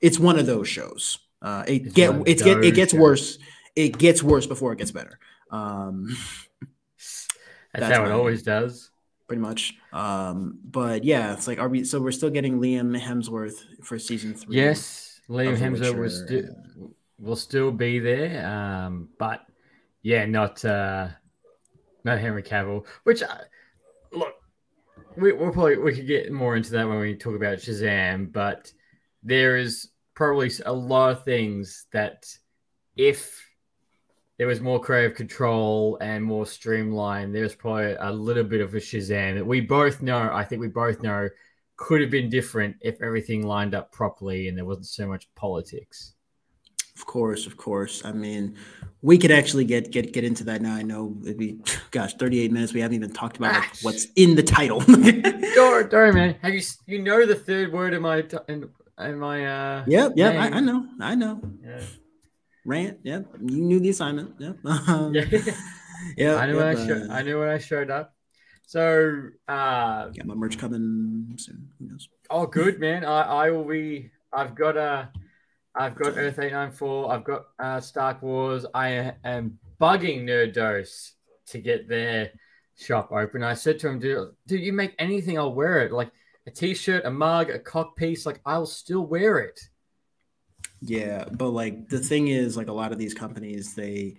it's one of those shows. Uh, it it's get it's get it gets worse. It gets worse before it gets better. Um, that's, that's, how it always does. Pretty much. Um, but yeah, it's like are we? So we're still getting Liam Hemsworth for season three. Yes, Liam Hemsworth still will still be there. Um, but yeah, not uh, not Henry Cavill. Which uh, look, we, we'll probably we could get more into that when we talk about Shazam. But there is probably a lot of things that if there was more creative control and more streamlined, there's probably a little bit of a Shazam that we both know. I think we both know could have been different if everything lined up properly and there wasn't so much politics. Of course, of course. I mean, we could actually get get get into that now. I know it'd be, gosh, thirty eight minutes. We haven't even talked about like, what's in the title. don't, don't, man. Have you you know the third word in my in, in my uh yep yep I, I, know i know yeah. rant yep you knew the assignment yep yeah yeah i knew yep, when i showed uh, i knew when i showed up so uh got my merch coming soon who knows oh good man i i will be i've got a i've got earth 894 i've got uh stark wars i am bugging Nerdos to get their shop open i said to him do, do you make anything i'll wear it like a t-shirt, a mug, a cock piece, like I'll still wear it. Yeah, but like the thing is, like a lot of these companies, they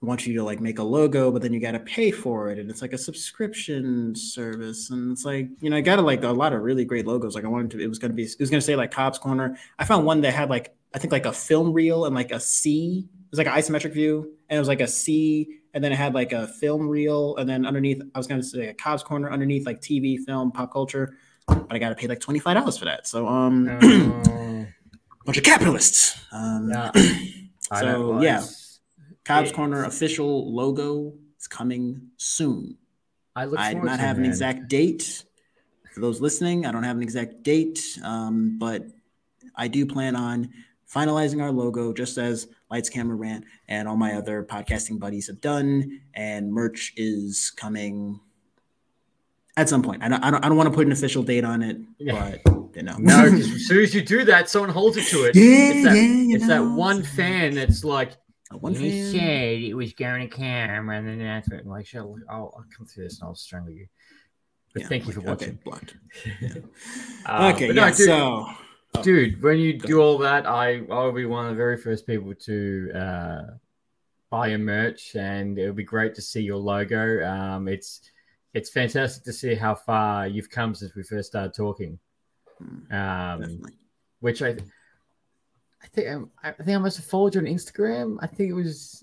want you to like make a logo, but then you got to pay for it, and it's like a subscription service, and it's like you know I got like a lot of really great logos. Like I wanted to, it was gonna be, it was gonna say like Cobb's Corner. I found one that had like I think like a film reel and like a C. It was like an isometric view, and it was like a C, and then it had like a film reel, and then underneath I was gonna say a Cobb's Corner underneath like TV, film, pop culture but I got to pay like twenty five dollars for that. So um, uh, bunch of capitalists. Um, yeah. so yeah, Cobb's Corner official logo is coming soon. I look. I do not have an exact date. For those listening, I don't have an exact date, um, but I do plan on finalizing our logo, just as Lights Camera Rant and all my other podcasting buddies have done. And merch is coming at some point. I don't, I don't, I don't want to put an official date on it, Yeah. but you know, No, as soon as you do that, someone holds it to it. Yeah, it's that, yeah, you it's that one fan that's like, one he fan. said it was going to camera, and then that's what, like, shall I'll, I'll come through this and I'll strangle you. But Yeah, thank you for watching. Okay, blocked. Uh, okay, but no, dude, so dude, when you do all that, I I'll be one of the very first people to uh, buy your merch, and it'll be great to see your logo. Um, it's it's fantastic to see how far you've come since we first started talking. Hmm, Um, definitely. which I, I think um, I, I think I must have followed you on Instagram. I think it was,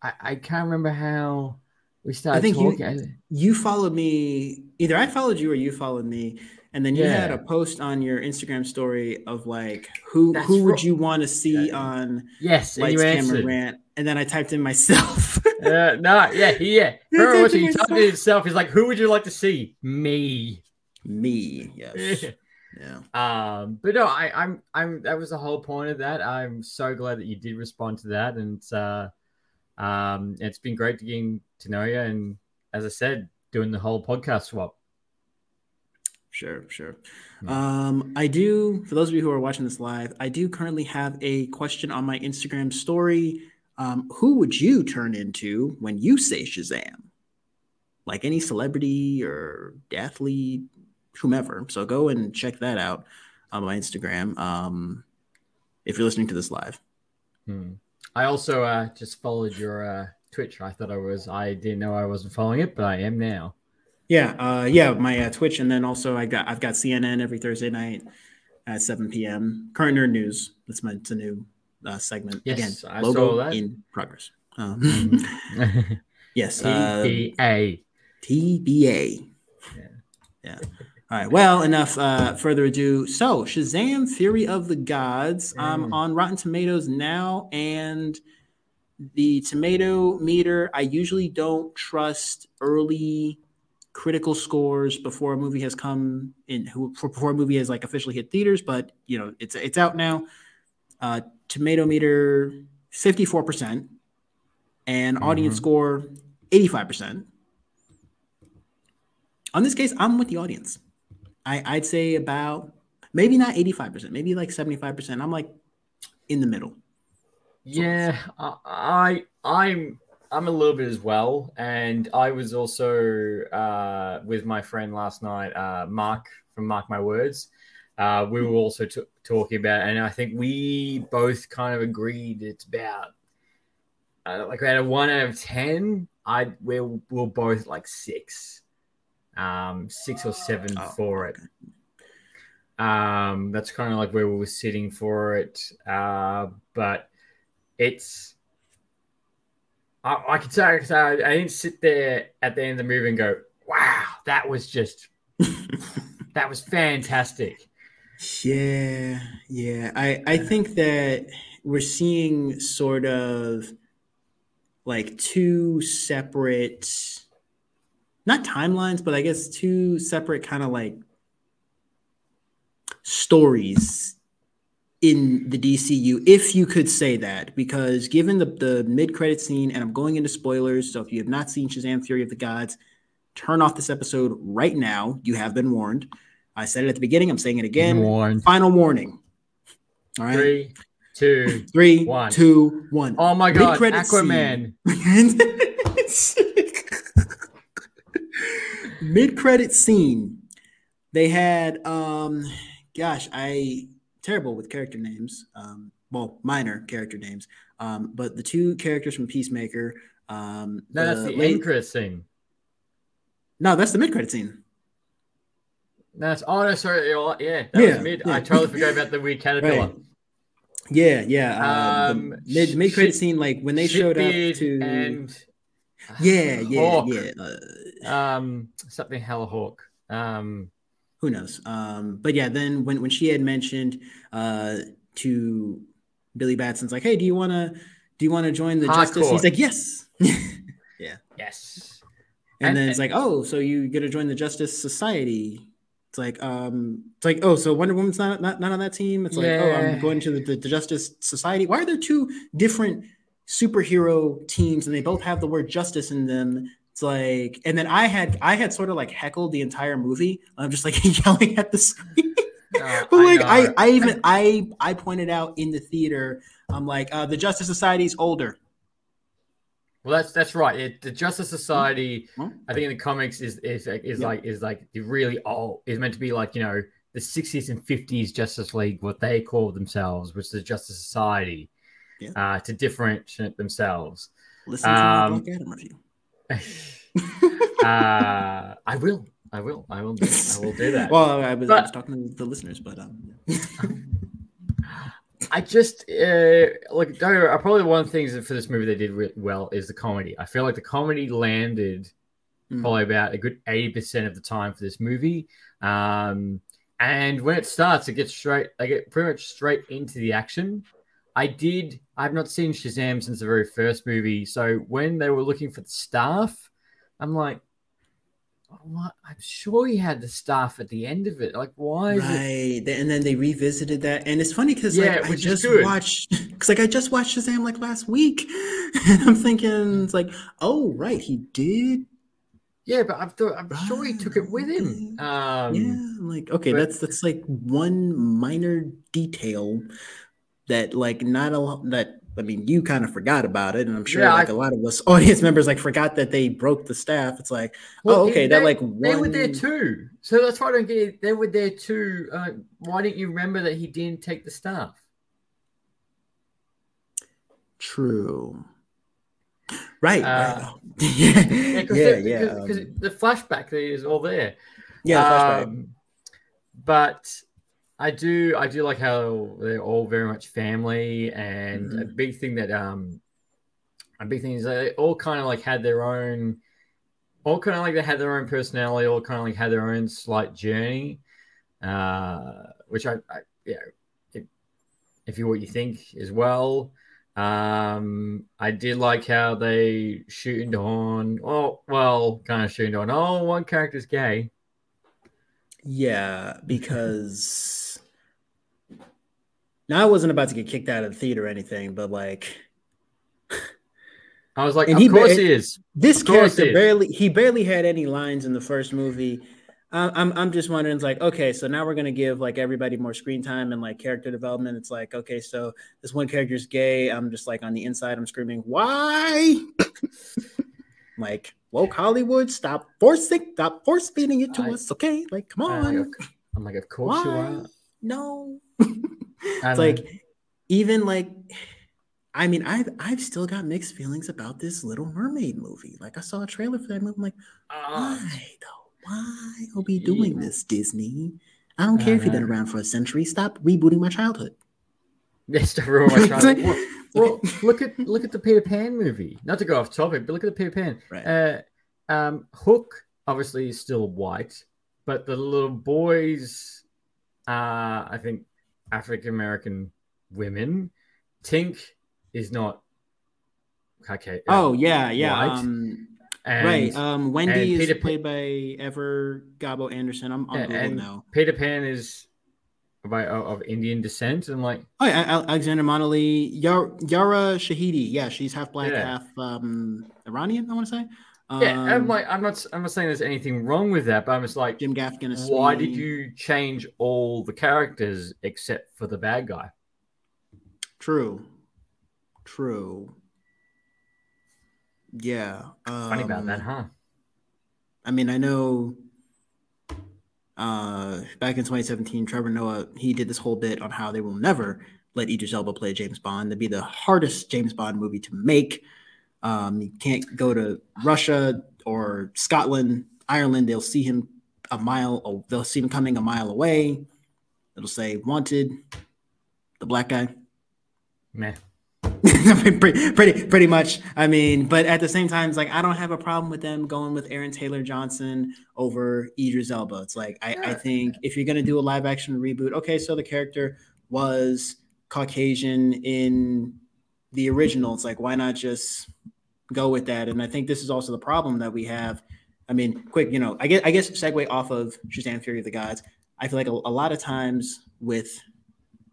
I, I can't remember how we started think you- talking. I- you followed me either I followed you or you followed me, and then you had a post on your Instagram story of like who That's who would you want to see Yeah. on yes, Lights Camera. Rant, and then I typed in myself. Uh, no, yeah, yeah. Her to he typed it himself. He's like, "Who would you like to see?" Me. me, yes, yeah. um, but no, I, I'm, I'm. That was the whole point of that. I'm so glad that you did respond to that, and uh, um, it's been great to getting to know you. And as I said, doing the whole podcast swap. Sure, sure. Um, I do, for those of you who are watching this live, I do currently have a question on my Instagram story. Um, who would you turn into when you say Shazam? Like any celebrity or athlete, whomever. So go and check that out on my Instagram. Um, if you're listening to this live. Hmm. I also uh, just followed your uh, Twitch. I thought I was. I didn't know I wasn't following it, but I am now. Yeah, uh, yeah, my uh, Twitch, and then also I got I've got CNN every Thursday night at 7 p.m. Current Nerd News. That's my it's a new uh, segment. Yes, Again, I logo saw that. in progress. Um, yes, TBA. TBA. Yeah. Yeah. All right. Well, enough uh, further ado. So, Shazam: Fury of the Gods. Um, Mm. on Rotten Tomatoes now, and the tomato meter. I usually don't trust early critical scores before a movie has come in. Who before a movie has like officially hit theaters, but you know it's it's out now. Uh, tomato meter fifty four percent, and audience Mhm. score eighty five percent. On this case, I'm with the audience. I, I'd say about maybe not 85%, maybe like 75%. I'm like in the middle. Yeah, I, I I'm I'm a little bit as well, and I was also uh, with my friend last night, uh, Mark from Mark My Words. Uh, we were also t- talking about, and I think we both kind of agreed it's about uh, like out of one out of ten. I we're we're both like six, um, six or seven Oh, for it. Um, that's kind of like where we were sitting for it. Uh, but it's I, I could say, I I, I didn't sit there at the end of the movie and go, "Wow, that was just that was fantastic." Yeah, yeah. I I think that we're seeing sort of like two separate not timelines, but I guess two separate kind of like stories in the DCU, if you could say that, because given the, the mid credit scene, and I'm going into spoilers, so if you have not seen Shazam Fury of the Gods, turn off this episode right now. You have been warned. I said it at the beginning, I'm saying it again. One, Final warning. All right. three, two. Three, one. two, one. Oh my god, Mid-credit Aquaman! Mid credit scene. They had um gosh, I terrible with character names. Um well, minor character names. Um, but the two characters from Peacemaker. Um No, that's the late- end credit scene. No, that's the mid credit scene. No, that's oh no, sorry, yeah, that Yeah, was mid. yeah. I totally forgot about the weird caterpillar. Right. Yeah, yeah. Uh, Um, the mid mid credit scene, like when they showed up to and Yeah, yeah, Hawk. yeah. Uh, um something hella hawk. Um, who knows um but yeah then when when she had mentioned uh to billy batson's like hey do you want to do you want to join the justice he's like yes yeah. yes. and, And- then it's like oh so you gonna join the justice society It's like, um, it's like, oh, so Wonder Woman's not not, not on that team. It's like, oh, I'm going to the, the, the Justice Society. Why are there two different superhero teams and they both have the word justice in them? It's like, and then I had I had sort of like heckled the entire movie. I'm just like yelling at the screen. Uh, but like I, know. I even I I pointed out in the theater, I'm like, uh, the Justice Society's older. Well, that's that's right. It, the Justice Society, Hmm? I think in the comics is is is Yeah. like is like the really old is meant to be like you know the sixties and fifties Justice League, what they call themselves, which is the Justice Society, Yeah. uh, to differentiate themselves. Listen to my Um, Black Adam review. uh, I will, I will, I will, do, I will do that. Well, I was, I was talking to the listeners, but um, I just uh, like probably one of the things for this movie they did re- well is the comedy. I feel like the comedy landed Mm. probably about a good eighty percent of the time for this movie. Um, and when it starts, it gets straight. I get pretty much straight into the action. I did. I've not seen Shazam since the very first movie. So when they were looking for the staff, I'm like, what? I'm sure he had the staff at the end of it. Like, why is it? right, and then they revisited that, and it's funny because Yeah, like I just watched, because like I just watched Shazam like last week, and I'm thinking it's like, oh right, he did, Yeah, but I thought I'm sure he took it with him. Um, yeah. Like, okay, but- that's that's like one minor detail that like not a lot that. I mean, you kind of forgot about it, and I'm sure Yeah, like I- a lot of us audience members like forgot that they broke the staff. It's like, Well, oh, okay, they, that like they were there too. So that's why I don't get it. They were there too. Uh, why didn't you remember that he didn't take the staff? True. Right. Uh, right. yeah. Yeah, because Yeah. Yeah. because um, the flashback is all there. yeah. the flashback. Um, but I do I do like how they're all very much family, and a Mhm. big thing that um a big thing is they all kind of like had their own, all kind of like they had their own personality, all kind of like had their own slight journey, uh, which I, I yeah, if, if you what you think as well. Um, I did like how they shooting on. Oh, well, kind of shooting on. Oh, one character's gay. Yeah, because now I wasn't about to get kicked out of the theater or anything, but like I was like, And of he- course he is. this Of character barely he barely had any lines in the first movie. I- I'm I'm just wondering, it's like, okay, so now we're gonna give like everybody more screen time and like character development. It's like, okay, so this one character's gay. I'm just like on the inside, I'm screaming, why? like, woke Hollywood, stop forcing, stop force feeding it to I- us, okay? Like, come on. I'm like, of course you are. No. It's like even like I mean, I've I've still got mixed feelings about this Little Mermaid movie. Like I saw a trailer for that movie. I'm like, Ah, why though? Why are we doing Yeah. this, Disney? I don't care if you've been around for a century. Stop rebooting my childhood. Yes, to ruin my childhood. like- well, look at look at the Peter Pan movie. Not to go off topic, but look at the Peter Pan. Right. Uh, um, Hook obviously is still white, but the little boys, uh, I think African American women. Tink is not. Okay. uh, Oh yeah, yeah. Um, and, right. Um, Wendy is Peter played by Ever Gabo Anderson. I'm on Google and now. Peter Pan is by of, of Indian descent, and like Oh, yeah, Alexander Molony, Yara, Yara Shahidi. Yeah, she's half black, Yeah. half um, Iranian. I want to say. Um, yeah, I'm like I'm not I'm not saying there's anything wrong with that, but I'm just like, Jim Gaffigan is. why did you change all the characters except for the bad guy? True. True. Yeah. Funny about that, um, huh? I mean, I know uh back in 2017, Trevor Noah, he did this whole bit on how they will never let Idris Elba play James Bond. That'd be the hardest James Bond movie to make. Um, you can't go to Russia or Scotland, Ireland. They'll see him a mile. Oh, they'll see him coming a mile away. It'll say "wanted," the black guy. Meh. pretty, pretty, pretty much. I mean, but at the same time, it's like I don't have a problem with them going with Aaron Taylor Johnson over Idris Elba. It's like I, I think if you're gonna do a live action reboot, okay, so the character was Caucasian in the original. It's like why not just go with that? And I think this is also the problem that we have I mean, quick, you know, I guess I guess segue off of Shazam: Fury of the Gods. I feel like a, a lot of times with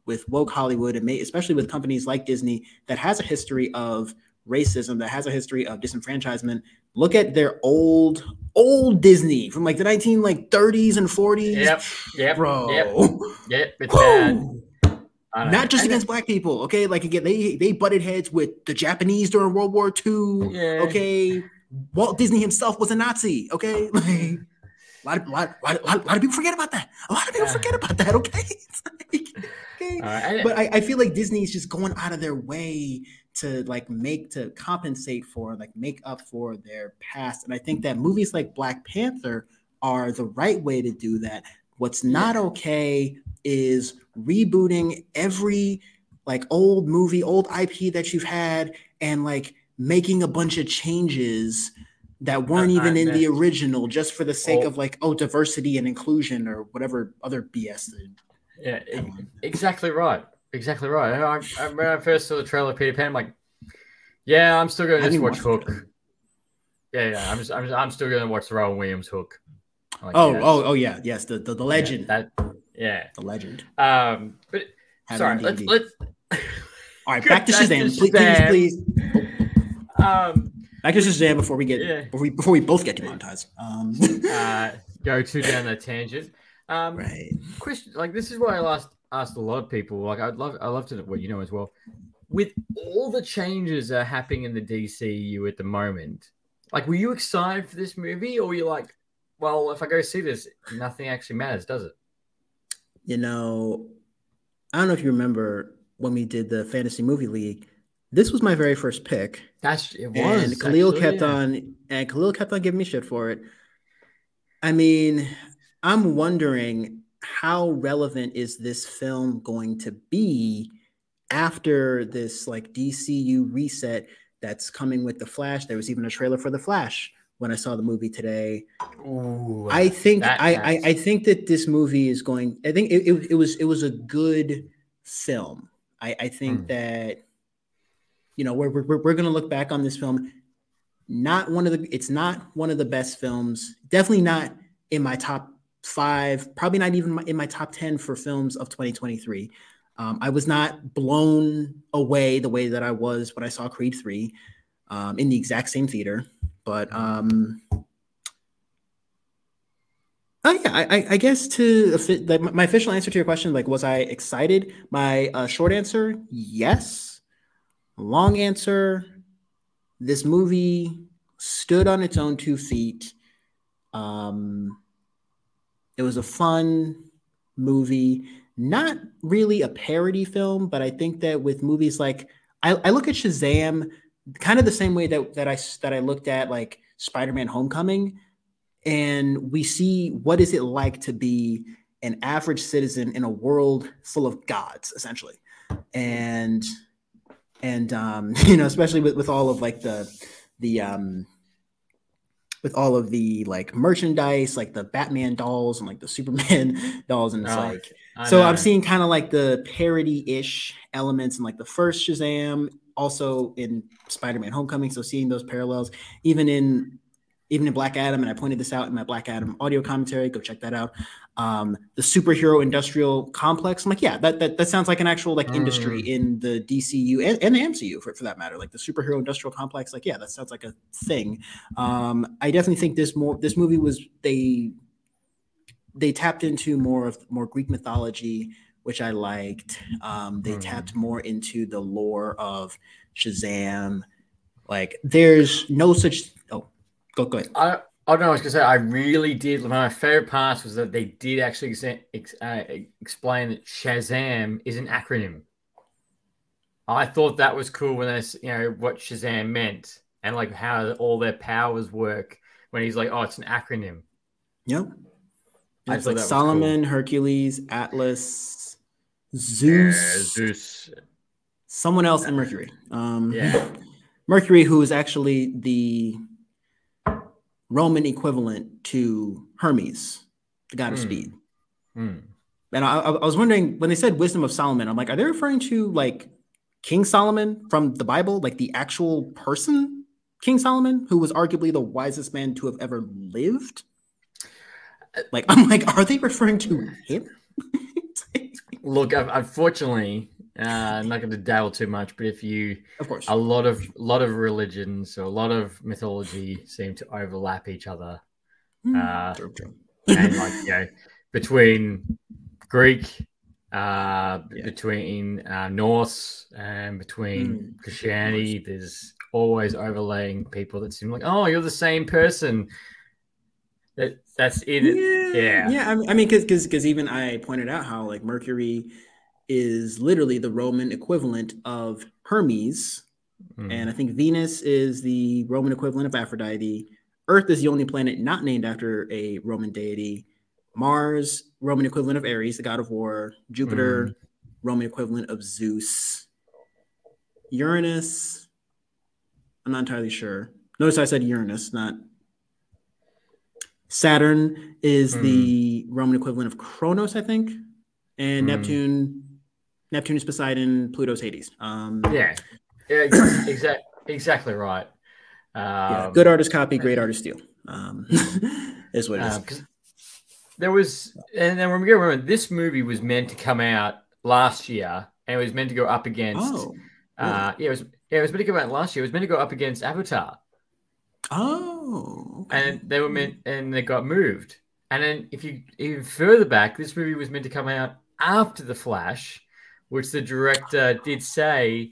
with woke Hollywood and may, especially with companies like Disney that has a history of racism, that has a history of disenfranchisement. Look at their old old Disney from like the 19 like 30s and 40s. Yep, yep, bro. Yep, yep it's bad. Not just against black people, okay? Like again, they they butted heads with the Japanese during World War II. Yeah. Okay, Walt Disney himself was a Nazi. Okay, like a lot, of, lot, lot, lot, of people forget about that. A lot of people forget about that. Okay, like, okay. Right. But I, I feel like Disney is just going out of their way to like make to compensate for like make up for their past and i think that movies like black panther are the right way to do that what's not okay is rebooting every like old movie old ip that you've had and like making a bunch of changes that weren't even in the original just for the sake of like oh diversity and inclusion or whatever other bs yeah exactly right Exactly right. I, I, when I first saw the trailer of Peter Pan, I'm like, yeah, I'm still going to just watch Hook. Yeah, yeah, I'm just, I'm, just, I'm still going to watch the Robin Williams Hook. Like, oh, oh, oh, yeah, yes, the the, the legend. Yeah, that, yeah, the legend. Um, but Have sorry, let's let's. All right, back to Shazam, please, please, please. Um, back to Shazam before we get yeah. before we before we both get demonetized. Um, uh, go too down that tangent. Um, right. Question like this is why I last asked a lot of people. Like I'd love I love to know what you know as well. With all the changes that are happening in the DCU at the moment, like were you excited for this movie, or were you like, well, if I go see this, nothing actually matters, does it? You know, I don't know if you remember when we did the fantasy movie league. This was my very first pick. That's it was. And Khalil actually, kept yeah. on and Khalil kept on giving me shit for it. I mean, I'm wondering how relevant is this film going to be after this like DCU reset that's coming with the Flash? There was even a trailer for the Flash when I saw the movie today. Ooh, I think I, I, I think that this movie is going. I think it, it, it was it was a good film. I, I think mm. that you know we're we're, we're going to look back on this film. Not one of the. It's not one of the best films. Definitely not in my top five, probably not even in my top 10 for films of 2023. Um, I was not blown away the way that I was when I saw Creed 3 um, in the exact same theater. But um, oh yeah, I, I guess to like my official answer to your question, like, was I excited? My uh, short answer, yes. Long answer, this movie stood on its own two feet. Um, it was a fun movie, not really a parody film, but I think that with movies like I, I look at Shazam kind of the same way that that I that I looked at like Spider-Man Homecoming, and we see what is it like to be an average citizen in a world full of gods, essentially, and and um, you know, especially with with all of like the the um with all of the like merchandise, like the Batman dolls and like the Superman dolls, and it's oh, like so I'm seeing kind of like the parody-ish elements in like the first Shazam, also in Spider-Man Homecoming. So seeing those parallels, even in even in Black Adam, and I pointed this out in my Black Adam audio commentary. Go check that out. Um, the superhero industrial complex. I'm like, yeah, that that, that sounds like an actual like industry mm. in the DCU and, and, the MCU for, for that matter. Like the superhero industrial complex. Like, yeah, that sounds like a thing. Um, I definitely think this more this movie was they they tapped into more of more Greek mythology, which I liked. Um, they mm. tapped more into the lore of Shazam. Like, there's no such Oh, Go, go ahead. I, I don't know. I was gonna say I really did. My favorite part was that they did actually ex, uh, explain that Shazam is an acronym. I thought that was cool when they, you know, what Shazam meant and like how all their powers work. When he's like, "Oh, it's an acronym." Yep. It's like Solomon, cool. Hercules, Atlas, Zeus, Zeus, someone else, and Mercury. Um, yeah, Mercury, who is actually the Roman equivalent to Hermes, the god of mm. speed. Mm. And I, I, was wondering when they said wisdom of Solomon, I'm like, are they referring to like King Solomon from the Bible, like the actual person King Solomon, who was arguably the wisest man to have ever lived. Like, I'm like, are they referring to him? Look, unfortunately, uh, I'm not going to dabble too much, but if you, of course, a lot of lot of religions or a lot of mythology seem to overlap each other. Hmm. Uh, and like you know, between Greek, uh, yeah. between uh, Norse, and between mm, Christianity, there's always overlaying people that seem like, oh, you're the same person. That that's it. Yeah, yeah. yeah I mean, because because because even I pointed out how like Mercury is literally the Roman equivalent of Hermes, mm. and I think Venus is the Roman equivalent of Aphrodite. Earth is the only planet not named after a Roman deity. Mars, Roman equivalent of Ares, the god of war. Jupiter, mm. Roman equivalent of Zeus. Uranus, I'm not entirely sure. Notice I said Uranus, not Saturn is mm. the Roman equivalent of Kronos, I think. And mm. Neptune, Neptune is Poseidon, Pluto's Hades. Um, yeah, yeah, exactly, exactly right. Um, yeah, good artist copy, great artist steal. Um, is what it is. Um, there was, and then we got to remember, this movie was meant to come out last year, and it was meant to go up against. Oh, uh, yeah, it was. Yeah, it was meant to come out last year. It was meant to go up against Avatar. Oh, okay. and they were meant, hmm. and they got moved. And then, if you even further back, this movie was meant to come out after the Flash, which the director did say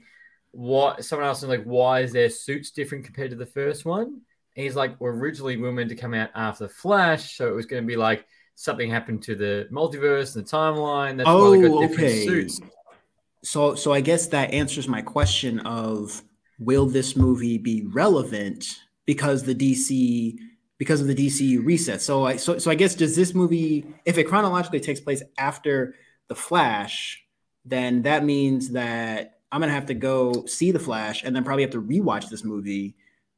what someone else was like, why is their suits different compared to the first one? He's like, well, originally we were meant to come out after the Flash, so it was going to be like something happened to the multiverse and the timeline. That's oh, why they got oh, different okay. suits. So, so I guess that answers my question of will this movie be relevant because the DC because of the DC reset. So, I so so I guess does this movie, if it chronologically takes place after the Flash, then that means that I'm gonna have to go see the Flash and then probably have to rewatch this movie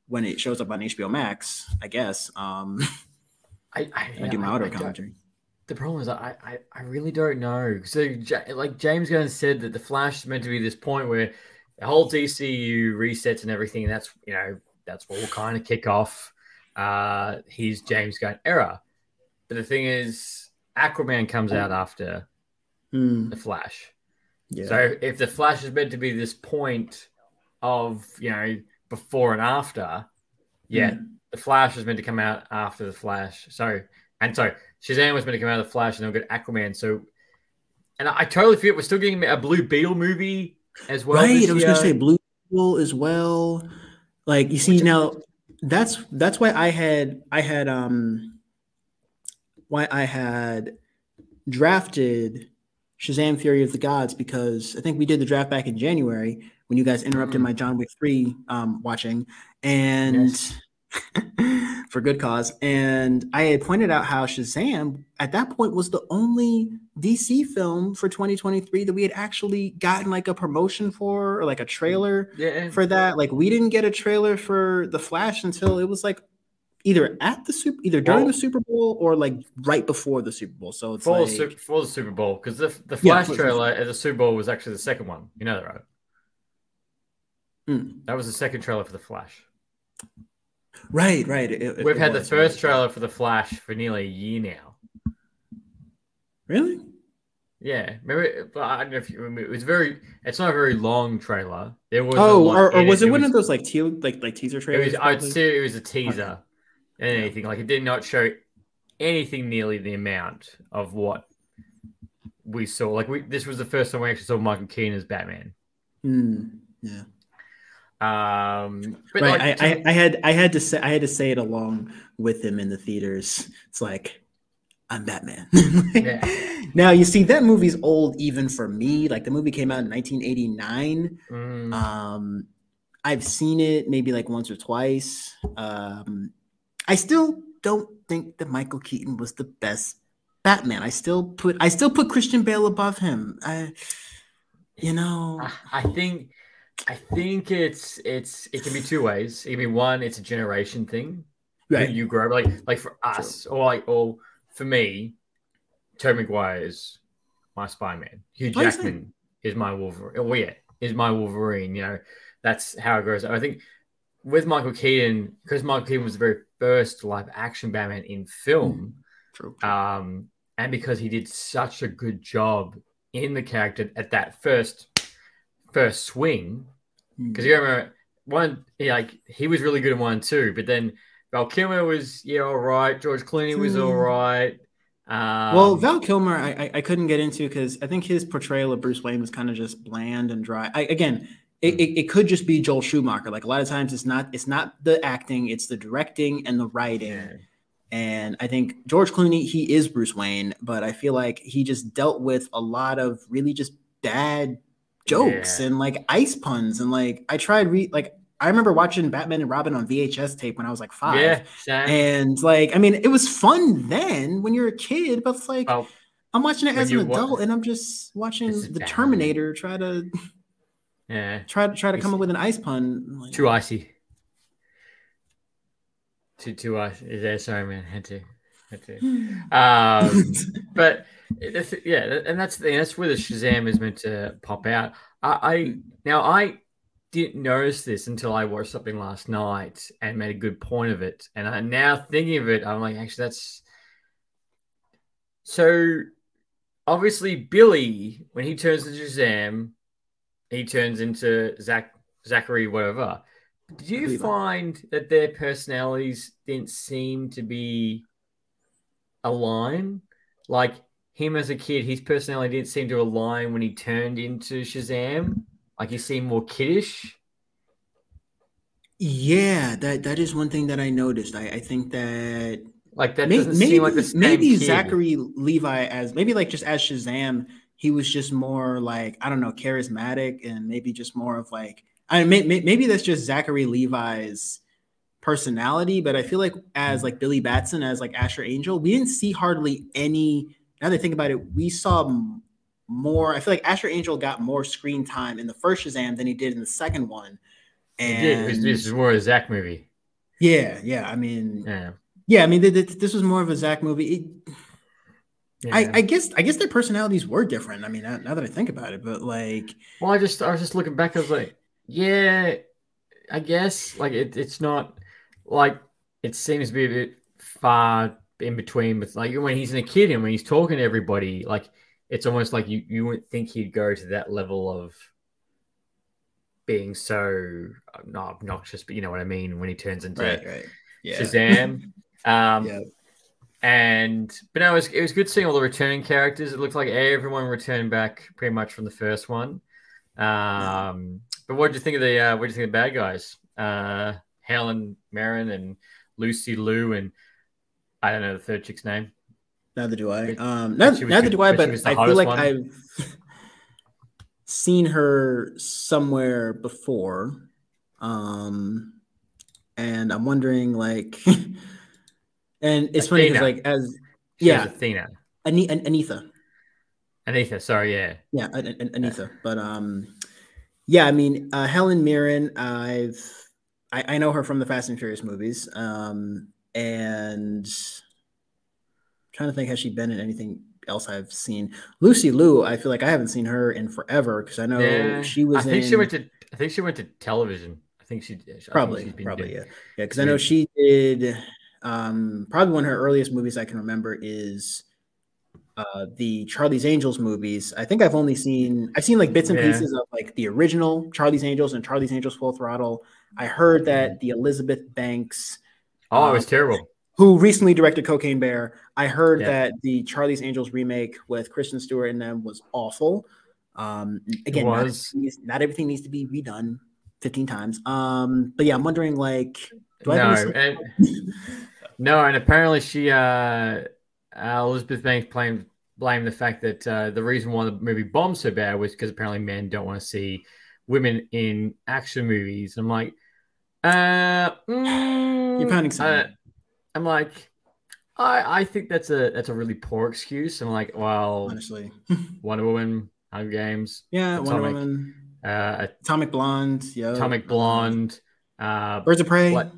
when it shows up on HBO Max. I guess. Um, I I, I do my auto commentary. The problem is, I, I, I really don't know. So, like James Gunn said that the Flash is meant to be this point where the whole DCU resets and everything. And that's you know that's what will kind of kick off uh, his James Gunn era. But the thing is, Aquaman comes out after mm. the Flash. Yeah. So if the Flash is meant to be this point of you know before and after, yeah, mm. the Flash is meant to come out after the Flash. So and so Shazam was meant to come out of the Flash, and they'll get Aquaman. So, and I, I totally forget we're still getting a Blue Beetle movie as well. Right, I was going to say Blue Beetle as well. Like you see now, that's that's why I had I had um why I had drafted Shazam Fury of the Gods because I think we did the draft back in January when you guys interrupted mm. my John Wick 3 um, watching and yes. For good cause. And I had pointed out how Shazam at that point was the only DC film for 2023 that we had actually gotten like a promotion for or like a trailer yeah. for that. Like we didn't get a trailer for The Flash until it was like either at the super either during the Super Bowl or like right before the Super Bowl. So it's for, like, the, for the Super Bowl because the the Flash yeah, trailer at the Super Bowl was actually the second one. You know that, right? Mm. That was the second trailer for the Flash. Right, right. It, We've it had was, the first trailer for the Flash for nearly a year now. Really? Yeah, maybe, but I don't know if you remember. It was very. It's not a very long trailer. There was. Oh, or, or was it, it one was, of those like te- like like teaser trailers? It was, I'd say it was a teaser. Okay. Anything like it did not show anything nearly the amount of what we saw. Like we, this was the first time we actually saw Michael Keaton as Batman. Mm, yeah. Um, right. Like, I, I, I, had I had to say I had to say it along with him in the theaters. It's like I'm Batman. yeah. Now you see that movie's old even for me. Like the movie came out in 1989. Mm. Um, I've seen it maybe like once or twice. Um, I still don't think that Michael Keaton was the best Batman. I still put I still put Christian Bale above him. I, you know, I think I think it's it's it can be two ways. It can be one, it's a generation thing. Right. You grow up like like for us, True. or like or for me, Tobey Maguire is my Spider-Man. Hugh Jackman is my Wolverine. Oh yeah, is my Wolverine. You know, that's how it goes. I think with Michael Keaton, because Michael Keaton was the very first live action Batman in film, True. um, and because he did such a good job in the character at that first first swing, because you remember one, yeah, like he was really good in one too, but then Val Kilmer was yeah all right, George Clooney was all Hmm. Um, well, Val Kilmer, I, I I couldn't get into because I think his portrayal of Bruce Wayne was kind of just bland and dry. I, again, it, it, it could just be Joel Schumacher. Like a lot of times, it's not it's not the acting, it's the directing and the writing. yeah. And I think George Clooney, he is Bruce Wayne, but I feel like he just dealt with a lot of really just bad jokes Yeah. and like ice puns. And like I tried re like I remember watching Batman and Robin on VHS tape when I was like five. yeah, same. And like, I mean, it was fun then when you're a kid, but it's like Oh, I'm watching it as an adult and I'm just watching the. Terminator try to yeah, try to try to come up with an ice pun. Like, too icy. Too too icy. Yeah, sorry, man. Had to. Um, but yeah, and that's the that's where the Shazam is meant to pop out. I, I now I didn't notice this until I watched something last night and made a good point of it. And I now thinking of it, I'm like, actually, that's so. Obviously, Billy when he turns into Shazam, he turns into Zach Zachary whatever. Did you find that their personalities didn't seem to be align? Like him as a kid, his personality didn't seem to align when he turned into Shazam. Like he seemed more kiddish. yeah, that that is one thing that I noticed. I, I think that Like that maybe seem like the same maybe. Zachary Levi as maybe like just as Shazam, he was just more like I don't know, charismatic and maybe just more of like I may, maybe that's just Zachary Levi's personality, but I feel like as mm-hmm. like Billy Batson as like Asher Angel, we didn't see hardly any. Now that I think about it, we saw more. I feel like Asher Angel got more screen time in the first Shazam than he did in the second one. And This is more a Zach movie. yeah, yeah. I mean, Yeah. yeah. I mean, th- th- this was more of a Zach movie. It, yeah. I, I guess I guess their personalities were different. I mean, now, now that I think about it, but like, Well, I just I was just looking back. I was like, yeah, I guess like it, it's not like it seems to be a bit far in between. With like when he's in a kid and when he's talking to everybody, like it's almost like you you wouldn't think he'd go to that level of being so not obnoxious, but you know what I mean when he turns into right, yeah, Shazam. Um, yeah. and but no, it was, it was good seeing all the returning characters. It looked like everyone returned back pretty much from the first one. Um, but what did you think of the uh, what do you think of the bad guys? Uh, Helen Mirren and Lucy Liu and I don't know the third chick's name. Neither do I. Um, neither, good- do I. but But I feel like one. I've seen her somewhere before, um, and I'm wondering like, and it's funny because like as She Yeah. Athena. Ani- An- Anitha, Anitha, sorry, yeah. yeah, An- An- Anitha. But um, yeah, I mean uh, Helen Mirren. I've I, I know her from the Fast and Furious movies, um, and trying to think has she been in anything else I've seen. Lucy Liu, I feel like I haven't seen her in forever because I know yeah. she was. I think in, she went to. I think she went to television. I think she I think probably she's been probably doing- yeah yeah because I know she did. Um, probably one of her earliest movies I can remember is uh the Charlie's Angels movies. I think I've only seen I've seen like bits and Yeah. pieces of like the original Charlie's Angels and Charlie's Angels Full Throttle. I heard that the Elizabeth Banks Oh, it was Um, terrible. who recently directed Cocaine Bear. I heard Yeah. that the Charlie's Angels remake with Kristen Stewart in them was awful. Um, again, not everything, needs, not everything needs to be redone 15 times. Um, but yeah, I'm wondering like, do I No, and, no, and apparently she, uh, uh, Elizabeth Banks blamed blamed the fact that uh, the reason why the movie bombed so bad was because apparently men don't want to see women in action movies. I'm like, uh, mm, You're something. uh, I'm like, I I think that's a that's a really poor excuse. I'm like, well, honestly. Wonder Woman, Hunger Games, yeah, Wonder Woman, uh, Atomic Blonde, yeah, Atomic Blonde, uh, Birds of Prey. What?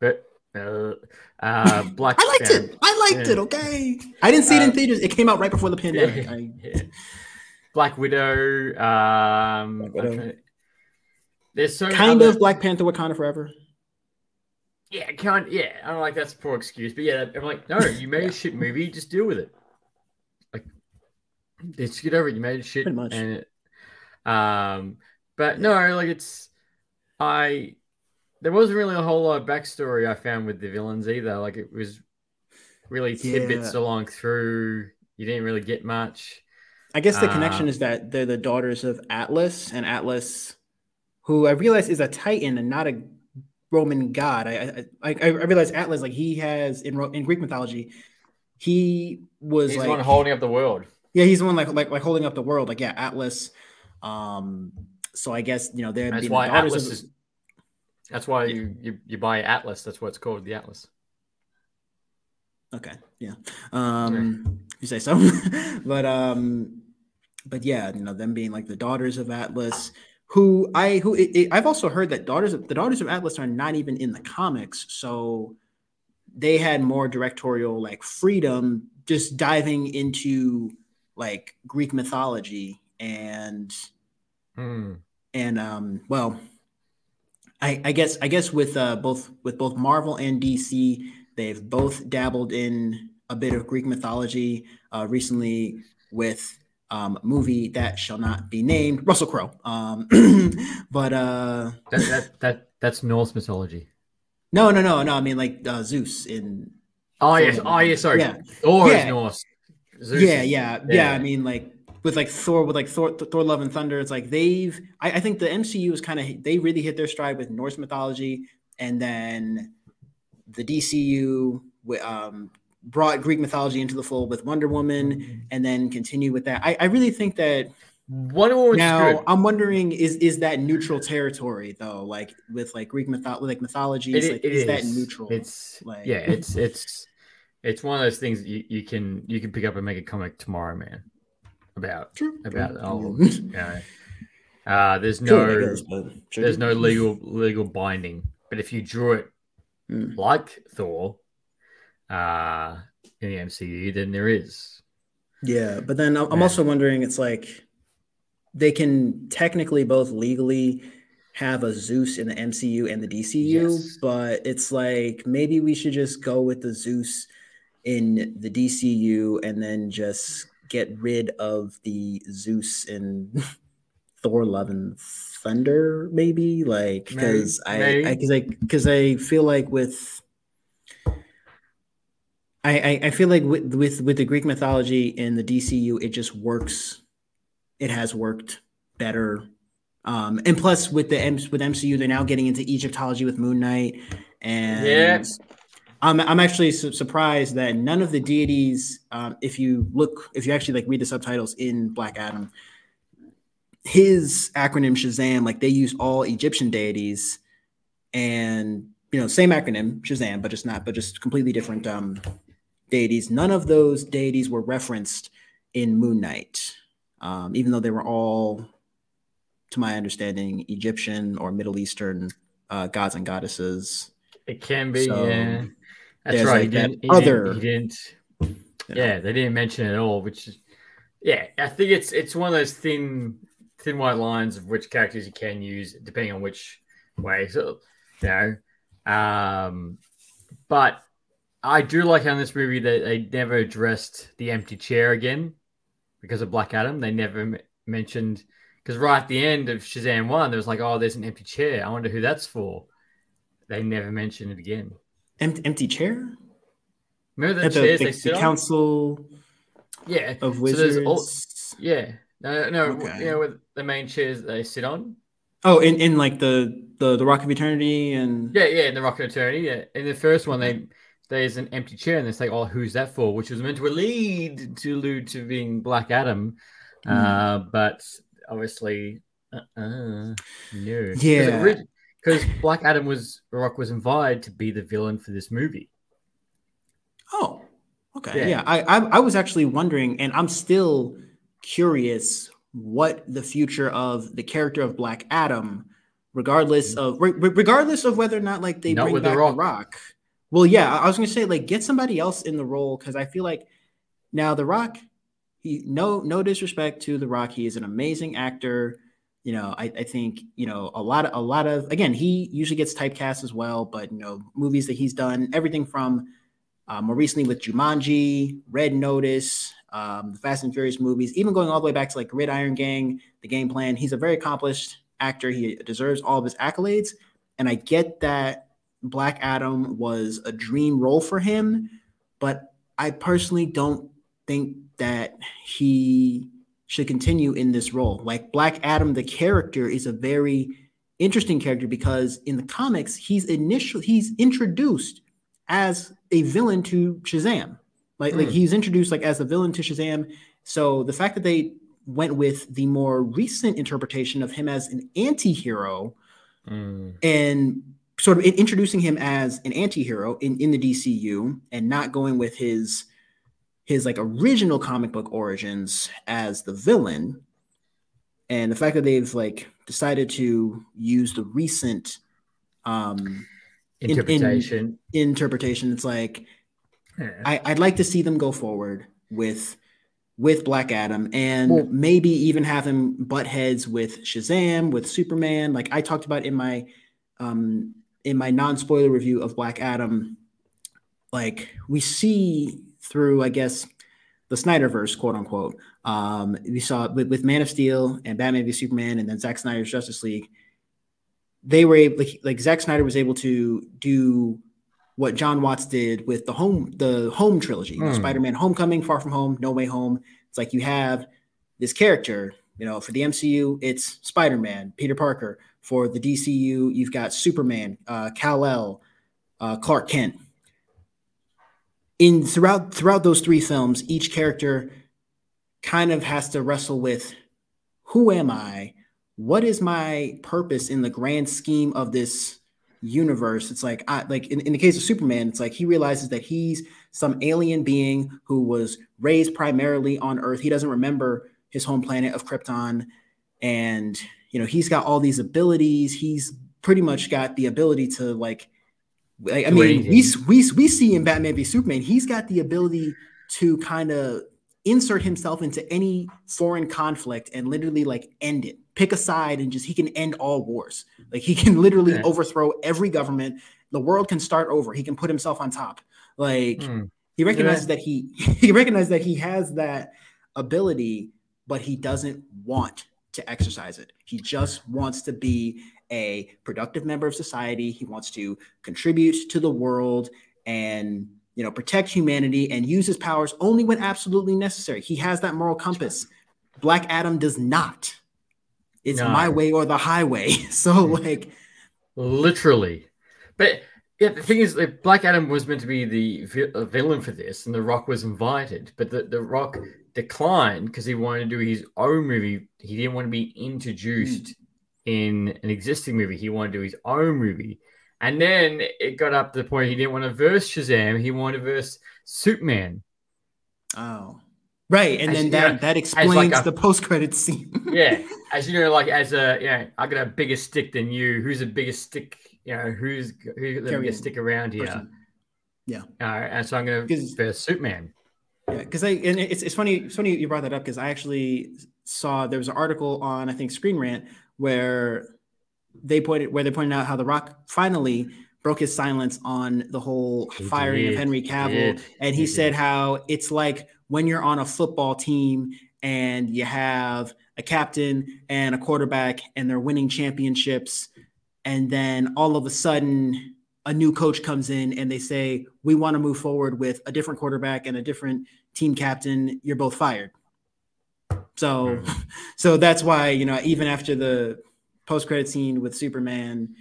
but uh, uh, Black. I liked yeah. it. I liked Yeah. it. Okay, I didn't see it in Uh, theaters. It came out right before the pandemic. Yeah. I, Yeah. Black Widow. Um, Black Widow. I'm trying to- there's so kind other- of Black Panther: Wakanda Forever. Yeah, can't. Yeah, I don't like that's a poor excuse, but yeah, I'm like, no, you made Yeah. a shit movie, just deal with it. Like, just get over it. You made a shit, Pretty much. and it, um, but no, like it's I. There wasn't really a whole lot of backstory I found with the villains either. Like it was really tidbits Yeah. along through. You didn't really get much. I guess the Uh, connection is that they're the daughters of Atlas, and Atlas, who I realize is a Titan and not a Roman god. I I, I, I realize Atlas, like he has in Ro- in Greek mythology, he was He's like one holding up the world. yeah, he's the one like like like holding up the world. Like yeah, Atlas. Um, so I guess you know they're That's why the Atlas of- is. That's why you, you you buy Atlas. That's what it's called, the Atlas. Okay, yeah. Um, you say so, but um, but yeah, you know them being like the daughters of Atlas, who I who it, it- I've also heard that daughters of the daughters of Atlas are not even in the comics, so they had more directorial like freedom, just diving into like Greek mythology and Hmm. and um well I, I guess I guess with uh, both with both Marvel and DC, they've both dabbled in a bit of Greek mythology. Uh, recently, with um, movie that shall not be named, Russell Crowe. Um, but uh, That, that that that's Norse mythology. no, no, no, no. I mean like uh, Zeus in. Oh yes. Oh yes. Sorry. Yeah. Thor Yeah. is Norse. Zeus yeah, yeah, yeah, yeah. I mean, like with like Thor, with like Thor, Thor, Love and Thunder. It's like they've. I, I think the MCU is kind of they really hit their stride with Norse mythology, and then the DCU um, brought Greek mythology into the fold with Wonder Woman, and then continue with that. I, I really think that Wonder Woman's now good. I'm wondering is is that neutral territory though? Like with like Greek mytho- like mythologies, It- like it is, that neutral? It's Like- yeah. It's it's it's one of those things you, you can you can pick up and make a comic tomorrow, man. About true. about oh, Yeah. you know, uh, there's no there's no legal legal binding. But if you drew it Mm. like Thor uh, in the MCU, then there is. Yeah, but then I'm Yeah. also wondering it's like they can technically both legally have a Zeus in the MCU and the DCU, Yes. but it's like maybe we should just go with the Zeus in the DCU and then just get rid of the Zeus in Thor Love and Thunder maybe like cuz I. I cuz I cuz I feel like with I, I, I feel like with, with with the Greek mythology in the DCU, it just works. It has worked better, um, and plus with the M- with MCU, they're now getting into Egyptology with Moon Knight, and Yeah. I'm I'm actually su- surprised that none of the deities, um, if you look, if you actually like read the subtitles in Black Adam, his acronym Shazam, like they use all Egyptian deities, and you know same acronym Shazam, but just not, but just completely different um, deities. None of those deities were referenced in Moon Knight, um, even though they were all, to my understanding, Egyptian or Middle Eastern uh, gods and goddesses. It can be, So, yeah. That's right. like, he that didn't, he other- Didn't, he didn't. know. Yeah, they didn't mention it at all, which is, yeah. I think it's it's one of those thin thin white lines of which characters you can use depending on which way. So, you know, um, but I do like how in this movie they, they never addressed the empty chair again because of Black Adam. They never m- mentioned because right at the end of Shazam one, there was like, oh, there's an empty chair. I wonder who that's for. They never mentioned it again. Empty, empty chair Remember the at the, chairs the- they the sit on? council Yeah, of wizards. there's all- yeah. No, no, Okay. you know, with the main chairs they sit on. oh, in, in like the, the the Rock of Eternity and Yeah, yeah, in the Rock of Eternity. Yeah, in the first one, they there's an empty chair, and they say, oh, who's that for? Which was meant to lead to allude to being Black Adam, Hmm. uh, but obviously, uh, uh no, Yeah. because Black Adam was Rock was invited to be the villain for this movie. Oh, okay. Yeah. Yeah, I, I I was actually wondering, and I'm still curious what the future of the character of Black Adam, regardless of re- re- regardless of whether or not like they Mm. Not bring with The back the Rock. Well, yeah, I I was gonna say like get somebody else in the role because I feel like now the Rock. He, no no disrespect to the Rock, he is an amazing actor. you know, I, I think you know a lot of a lot of again he usually gets typecast as well, but you know movies that he's done everything from uh, more recently with Jumanji, Red Notice, um, the Fast and Furious movies, even going all the way back to like Gridiron Gang, The Game Plan. He's a very accomplished actor. He deserves all of his accolades, and I get that Black Adam was a dream role for him, but I personally don't think that he should continue in this role. Like Black Adam, the character is a very interesting character because in the comics, he's initially he's introduced as a villain to Shazam. Like, mm. like hmm. he's introduced like as a villain to Shazam. So the fact that they went with the more recent interpretation of him as an anti-hero mm. and sort of introducing him as an anti-hero in, in the DCU and not going with his his like original comic book origins as the villain. And the fact that they've like decided to use the recent um interpretation in, in, interpretation. it's like yeah. I, i'd like to see them go forward with with black adam and well, maybe even have him butt heads with shazam with superman. Like i talked about in my um in my non-spoiler review of black adam like we see through, I guess, the Snyderverse, quote unquote. Um, we saw with, with Man of Steel and Batman v Superman, and then Zack Snyder's Justice League. They were able, like, like Zack Snyder was able to do what John Watts did with the home, the home trilogy, mm. Spider-Man: Homecoming, Far From Home, No Way Home. It's like you have this character, you know, for the MCU, it's Spider-Man, Peter Parker. For the DCU, you've got Superman, uh, Kal-El, uh, Clark Kent in throughout throughout those three films, each character kind of has to wrestle with who am I? What is my purpose in the grand scheme of this universe? It's like I like in, in the case of Superman, it's like he realizes that he's some alien being who was raised primarily on Earth. He doesn't remember his home planet of Krypton. And you know, he's got all these abilities. He's pretty much got the ability to like like, I mean, we, we we see in Batman v Superman, he's got the ability to kind of insert himself into any foreign conflict and literally like end it. Pick a side and just he can end all wars. Like he can literally yeah. overthrow every government. The world can start over. He can put himself on top. Like mm. he recognizes yeah. that he he recognizes that he has that ability, but he doesn't want to exercise it. He just wants to be a productive member of society. He wants to contribute to the world and you know protect humanity and use his powers only when absolutely necessary. He has that moral compass. Black Adam does not. It's no. my way or the highway. So hmm. like literally. But yeah, the thing is, like, Black Adam was meant to be the vi- uh, villain for this, and The Rock was invited, but the, the Rock declined because he wanted to do his own movie. He didn't want to be introduced mm in an existing movie. He wanted to do his own movie. And then it got up to the point he didn't want to verse Shazam. He wanted to verse Superman. Oh. Right. And as, then that, know, that explains like a, the post credit scene. yeah. As you know, like as a yeah, I got a bigger stick than you. Who's the biggest stick? You know, who's who's the biggest stick around here? Person. Yeah. Uh, and so I'm gonna verse Superman. Yeah, because I and it's, it's funny, it's funny you brought that up because I actually saw there was an article on I think Screen Rant where they pointed where they pointed out how The Rock finally broke his silence on the whole he firing did. of Henry Cavill, and he, he said how it's like when you're on a football team and you have a captain and a quarterback and they're winning championships and then all of a sudden a new coach comes in and they say we want to move forward with a different quarterback and a different team captain you're both fired so, mm-hmm. so that's why you know even after the post credit scene with Superman,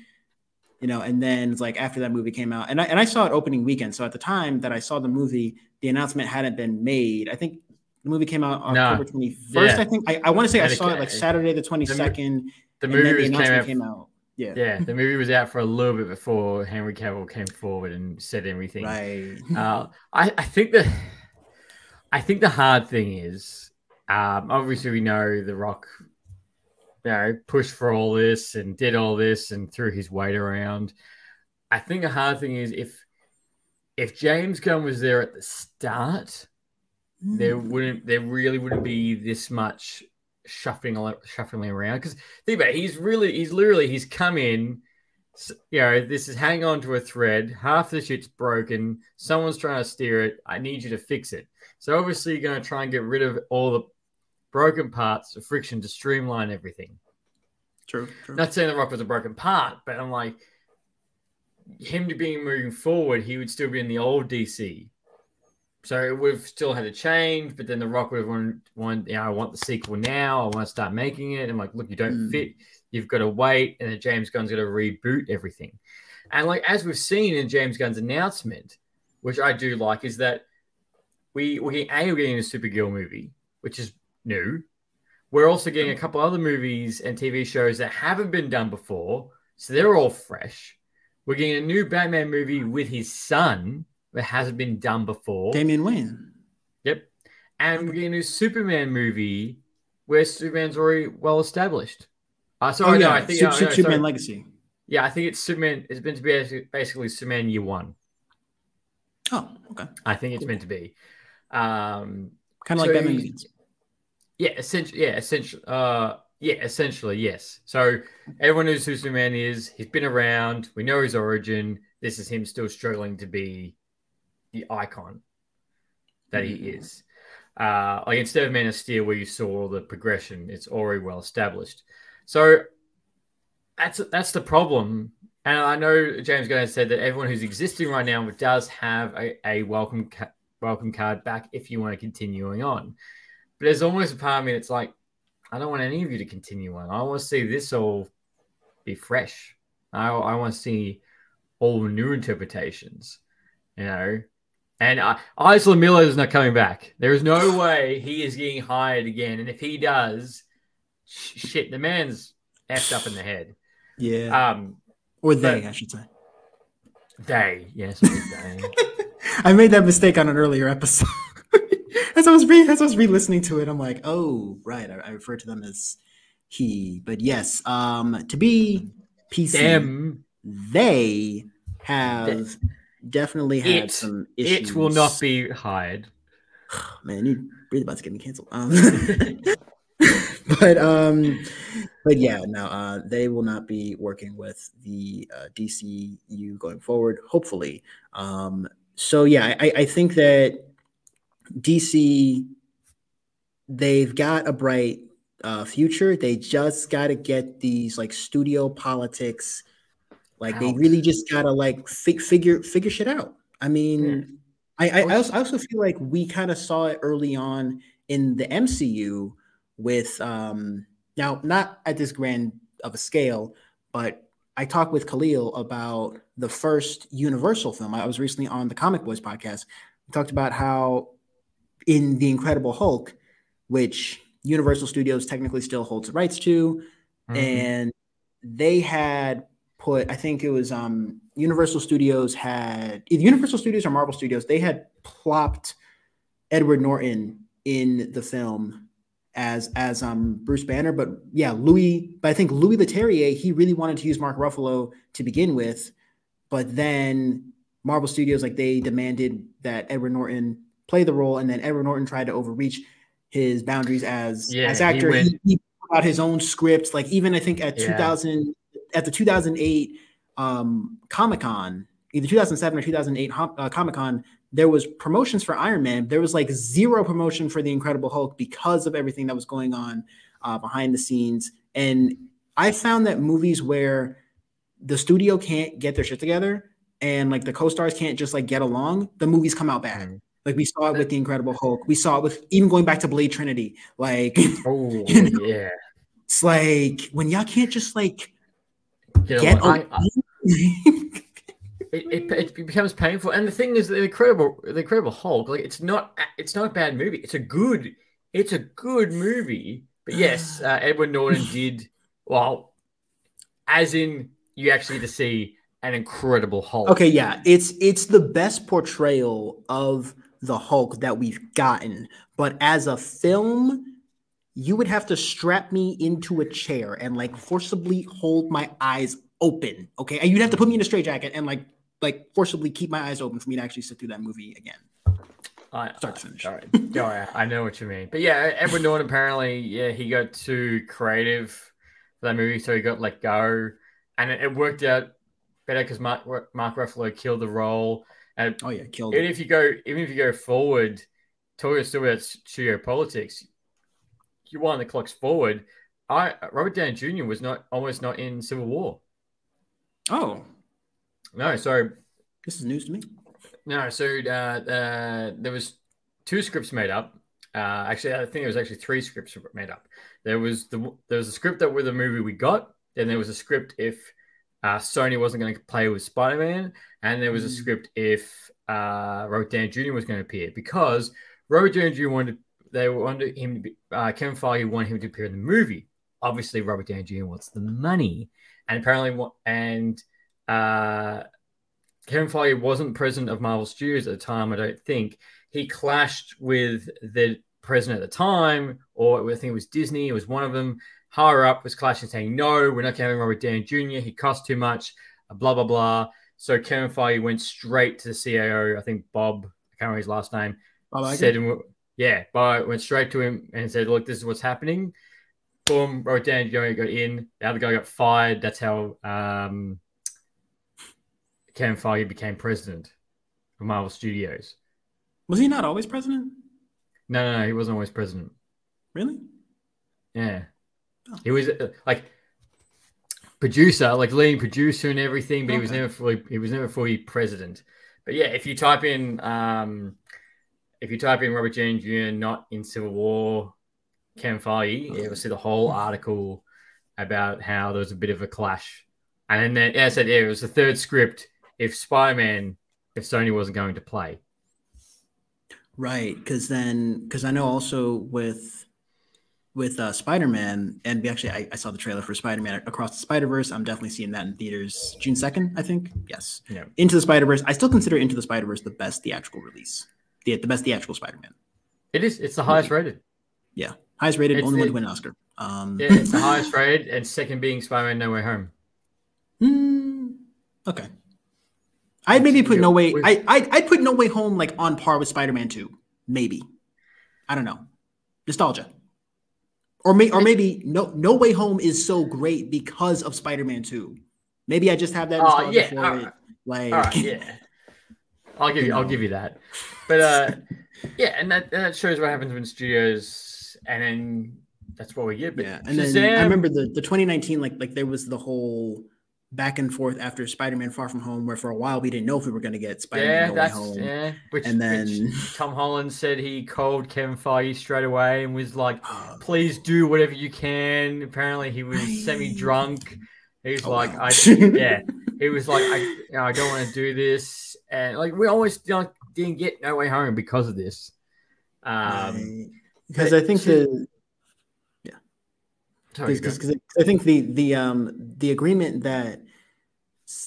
you know, and then it's like after that movie came out, and I and I saw it opening weekend. So at the time that I saw the movie, the announcement hadn't been made. I think the movie came out no. October twenty first. Yeah. I think I, I want to say I saw it like Saturday the twenty second. The, the, movie the came out, came out. Yeah. Yeah. The movie was out for a little bit before Henry Cavill came forward and said everything. Right. Uh, I, I think the I think the hard thing is um, obviously, we know The Rock, you know, pushed for all this and did all this and threw his weight around. I think the hard thing is if if James Gunn was there at the start, mm. there wouldn't there really wouldn't be this much shuffling shuffling around because think about it, he's really he's literally he's come in you know this is hanging on to a thread half the shit's broken someone's trying to steer it i need you to fix it. So obviously you're going to try and get rid of all the broken parts of friction to streamline everything. True, true. not saying the rock was a broken part but i'm like him to being moving forward he would still be in the old dc so we've still had to change, but then The Rock would have wanted, wanted you know, I want the sequel now. I want to start making it. I'm like, look, you don't mm. fit. You've got to wait. And then James Gunn's going to reboot everything. And like, as we've seen in James Gunn's announcement, which I do like, is that we, we're getting, A, we're getting a Supergirl movie, which is new. We're also getting a couple other movies and TV shows that haven't been done before. So they're all fresh. We're getting a new Batman movie with his son that hasn't been done before. Damian Wayne. Yep. And we're getting a new Superman movie where Superman's already well established. Uh, sorry, oh, yeah. no, I think Super, no, Superman sorry. Legacy. Yeah, I think it's Superman. It's meant to be basically Superman Year One. Oh, okay. I think it's cool. meant to be. Um, kind of so, like Batman Begins. Yeah, essentially. Yeah, essentially. Uh, yeah, essentially, yes. So everyone knows who Superman is. He's been around. We know his origin. This is him still struggling to be the icon that he mm. is. Uh, like instead of Man of Steel, where you saw the progression, it's already well established. So that's that's the problem. And I know James Gunn said that everyone who's existing right now does have a, a welcome ca- welcome card back if you want to continuing on. But there's almost a part of me that's like, I don't want any of you to continue on. I want to see this all be fresh. I, I want to see all new interpretations. You know, and uh, Ezra Miller is not coming back. There is no way he is getting hired again. And if he does, sh- shit, the man's effed up in the head. Yeah. Um, or they, I should say. They, yes, they. I made that mistake on an earlier episode. as I was re- as I was re-listening to it, I'm like, oh, right. I, I refer to them as he. But yes, um, to be PC, them. they have definitely had it, some issues. It will not be hired. Man, you really about to get me canceled. Um, but um, but yeah, no, uh, they will not be working with the uh, DCU going forward. Hopefully, um, so yeah, I, I think that DC they've got a bright uh, future. They just got to get these like studio politics like they really just gotta like fi- figure figure shit out. I mean, yeah. I I, I, also, I also feel like we kind of saw it early on in the MCU with um now not at this grand of a scale, but I talked with Khalil about the first Universal film. I was recently on the Comic Boys podcast. We talked about how in The Incredible Hulk, which Universal Studios technically still holds the rights to, mm-hmm. and they had put I think it was um Universal Studios had either Universal Studios or Marvel Studios, they had plopped Edward Norton in the film as as um Bruce Banner. But yeah, Louis, but I think Louis Leterrier, he really wanted to use Mark Ruffalo to begin with, but then Marvel Studios like they demanded that Edward Norton play the role, and then Edward Norton tried to overreach his boundaries as yeah, as actor. He, he, he put out his own scripts. Like even I think at yeah. 2000 at the 2008 um, Comic Con, either 2007 or 2008 uh, Comic Con, there was promotions for Iron Man. There was like zero promotion for the Incredible Hulk because of everything that was going on uh, behind the scenes. And I found that movies where the studio can't get their shit together and like the co-stars can't just like get along, the movies come out bad. Mm. Like we saw it with the Incredible Hulk. We saw it with even going back to Blade Trinity. Like, oh you know, yeah, it's like when y'all can't just like you know, Get I, I, it, it, it, becomes painful. And the thing is, the incredible, the Incredible Hulk, like it's not, it's not a bad movie. It's a good, it's a good movie. But yes, uh, Edward Norton did well, as in you actually to see an incredible Hulk. Okay, yeah, it's it's the best portrayal of the Hulk that we've gotten. But as a film, you would have to strap me into a chair and like forcibly hold my eyes open. Okay. And you'd have to put me in a straitjacket and like like forcibly keep my eyes open for me to actually sit through that movie again. I, Start to finish. All right. All right. I know what you mean. But yeah, Edward Norton apparently, yeah, he got too creative for that movie, so he got let go. And it, it worked out better because Mark, Mark Ruffalo killed the role. And Oh yeah, killed even it. if you go, even if you go forward, talking still about studio politics, you wind the clocks forward. I Robert Downey Jr. was not almost not in Civil War. Oh, No, sorry, this is news to me. No, so uh, uh, there was two scripts made up. Uh, actually, I think there was actually three scripts made up. There was the there was a script that with the movie we got. Then there was a script if uh, Sony wasn't going to play with Spider Man, and there was a Mm. script if uh, Robert Downey Jr. was going to appear because Robert Downey Jr. wanted they wanted him to be uh, Kevin Feige wanted him to appear in the movie. Obviously, Robert Downey Jr. wants the money, and apparently, and uh, Kevin Feige wasn't president of Marvel Studios at the time, I don't think. He clashed with the president at the time, or I think it was Disney, it was one of them. Higher up was clashing, saying, No, we're not having Robert Downey Jr., he costs too much, blah, blah, blah. So Kevin Feige went straight to the CAO, I think Bob, I can't remember his last name, Bob Iger? said, Yeah, Bob went straight to him and said, Look, this is what's happening. Boom, Robert Downey Jr. got in, the other guy got fired. That's how um, Kevin Feige became president of Marvel Studios. was he not always president? No, no, no, he wasn't always president. Really? Yeah, Oh. he was uh, like producer, like leading producer and everything, but he was never fully he was never fully president. But yeah, if you type in um, if you type in Robert Downey Jr. not in Civil War, Kevin Feige, you'll see the whole article about how there was a bit of a clash. And then, yeah, I said, yeah, it was the third script. If Spider Man, if Sony wasn't going to play, Right, because then because I know also with with uh, Spider Man, and we actually I, I saw the trailer for Spider Man Across the Spider Verse. I'm definitely seeing that in theaters June second, I think. Yes, Yeah. Into the Spider Verse. I still consider Into the Spider Verse the best theatrical release, the the best theatrical Spider Man. it is. It's the highest rated. Yeah, highest rated, It's only one to win an Oscar. Um, Yeah, it's the highest rated, and second being Spider Man No Way Home. mm, okay. I'd maybe put No Way. I I'd, I'd put No Way Home like on par with Spider Man Two, maybe. I don't know, nostalgia, or may or maybe No No Way Home is so great because of Spider Man Two. Maybe I just have that Oh, nostalgia yeah, for all it. right. Like, right, yeah. I'll give you. I'll give you that. But uh, yeah, and that that shows what happens when studios, and then that's what we get. But yeah. And then I remember the the 2019 like like there was the whole back and forth after Spider Man Far From Home, where for a while we didn't know if we were going to get Spider Man yeah, No that's Home. yeah. Which And then which Tom Holland said he called Kevin Feige straight away and was like, Uh, "Please do whatever you can." Apparently, he was semi-drunk. He was Oh, like, wow. "I yeah." He was like, I, you know, I don't want to do this, and like we almost you know, didn't get No Way Home because of this. Um, because I think she- the yeah, because go. I think the the um the agreement that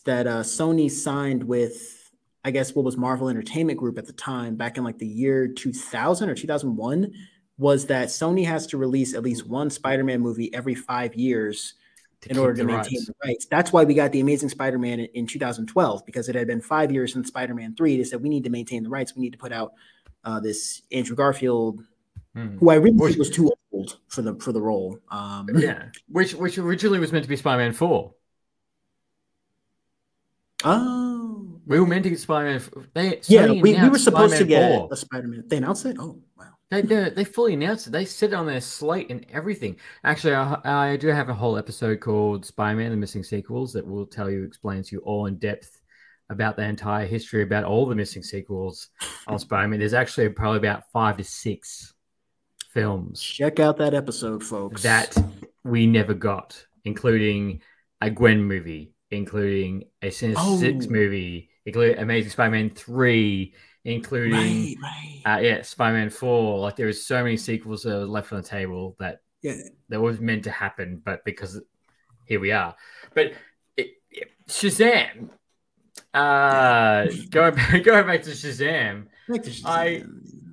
that uh, Sony signed with I guess what was Marvel Entertainment Group at the time back in like the year 2000 or 2001 was that Sony has to release at least one Spider-Man movie every 5 years To in order to the maintain rights. the rights. That's why we got the Amazing Spider-Man in, in 2012 because it had been 5 years since Spider-Man 3. They said we need to maintain the rights. We need to put out uh, this Andrew Garfield Hmm. who I really Which- think was too old for the for the role. Um, Yeah, which which originally was meant to be Spider-Man Four. Oh, We were meant to get Spider-Man. f- They yeah, we, we were supposed to Spider-Man get 4. a Spider-Man. They announced it. Oh, wow. They, they they fully announced it. They said it on their slate and everything. Actually, I, I do have a whole episode called Spider-Man: The Missing Sequels that will tell you, explains you all in depth about the entire history about all the missing sequels on Spider-Man. There's actually probably about five to six films Check out that episode, folks. that we never got, including a Gwen movie, including a Sinister Oh. Six movie, including Amazing Spider-Man three, including right, right. uh, yeah, Spider-Man Four. Like there is so many sequels that were left on the table that yeah, that was meant to happen, but because here we are. But it, it- Shazam, uh, going back, going back to Shazam, Back to I- Shazam.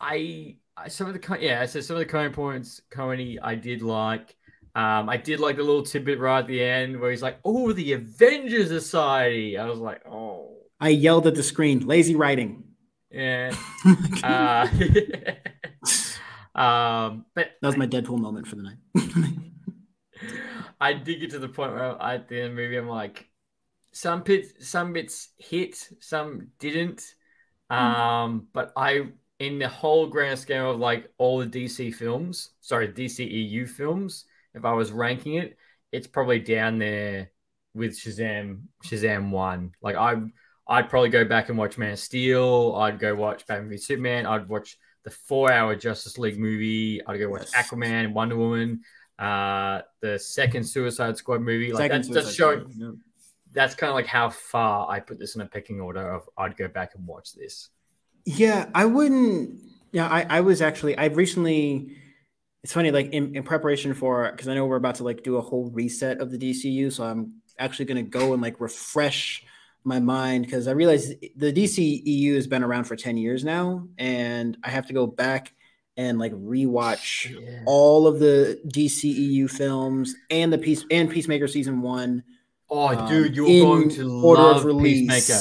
I, I some of the yeah, so some of the Cohen points, Cohen, I did like. Um, I did like the little tidbit right at the end where he's like, "Oh, the Avengers Society." I was like, "Oh, I yelled at the screen. Lazy writing. Yeah. uh, um, but that was my Deadpool moment for the night. I did get to the point where I, at the end of the movie, I'm like, some bits, some bits hit, some didn't. Um, but I, in the whole grand scheme of like all the DC films, sorry, DCEU films, if I was ranking it, it's probably down there with Shazam, Shazam one. Like I, I'd probably go back and watch Man of Steel. I'd go watch Batman v Superman. I'd watch the four-hour Justice League movie. I'd go watch yes. Aquaman, Wonder Woman, uh, the second Suicide Squad movie. Like second that's, that's showing. Yeah. That's kind of like how far I put this in a pecking order of I'd go back and watch this. Yeah, I wouldn't. Yeah, I, I was actually I've recently. It's funny, like in, in preparation for because I know we're about to like do a whole reset of the DCU, so I'm actually going to go and like refresh my mind because I realize the DC EU has been around for 10 years now, and I have to go back and like rewatch yeah. all of the DC EU films and the Peace and Peacemaker season one. Oh, um, dude, you're going to love Peacemaker.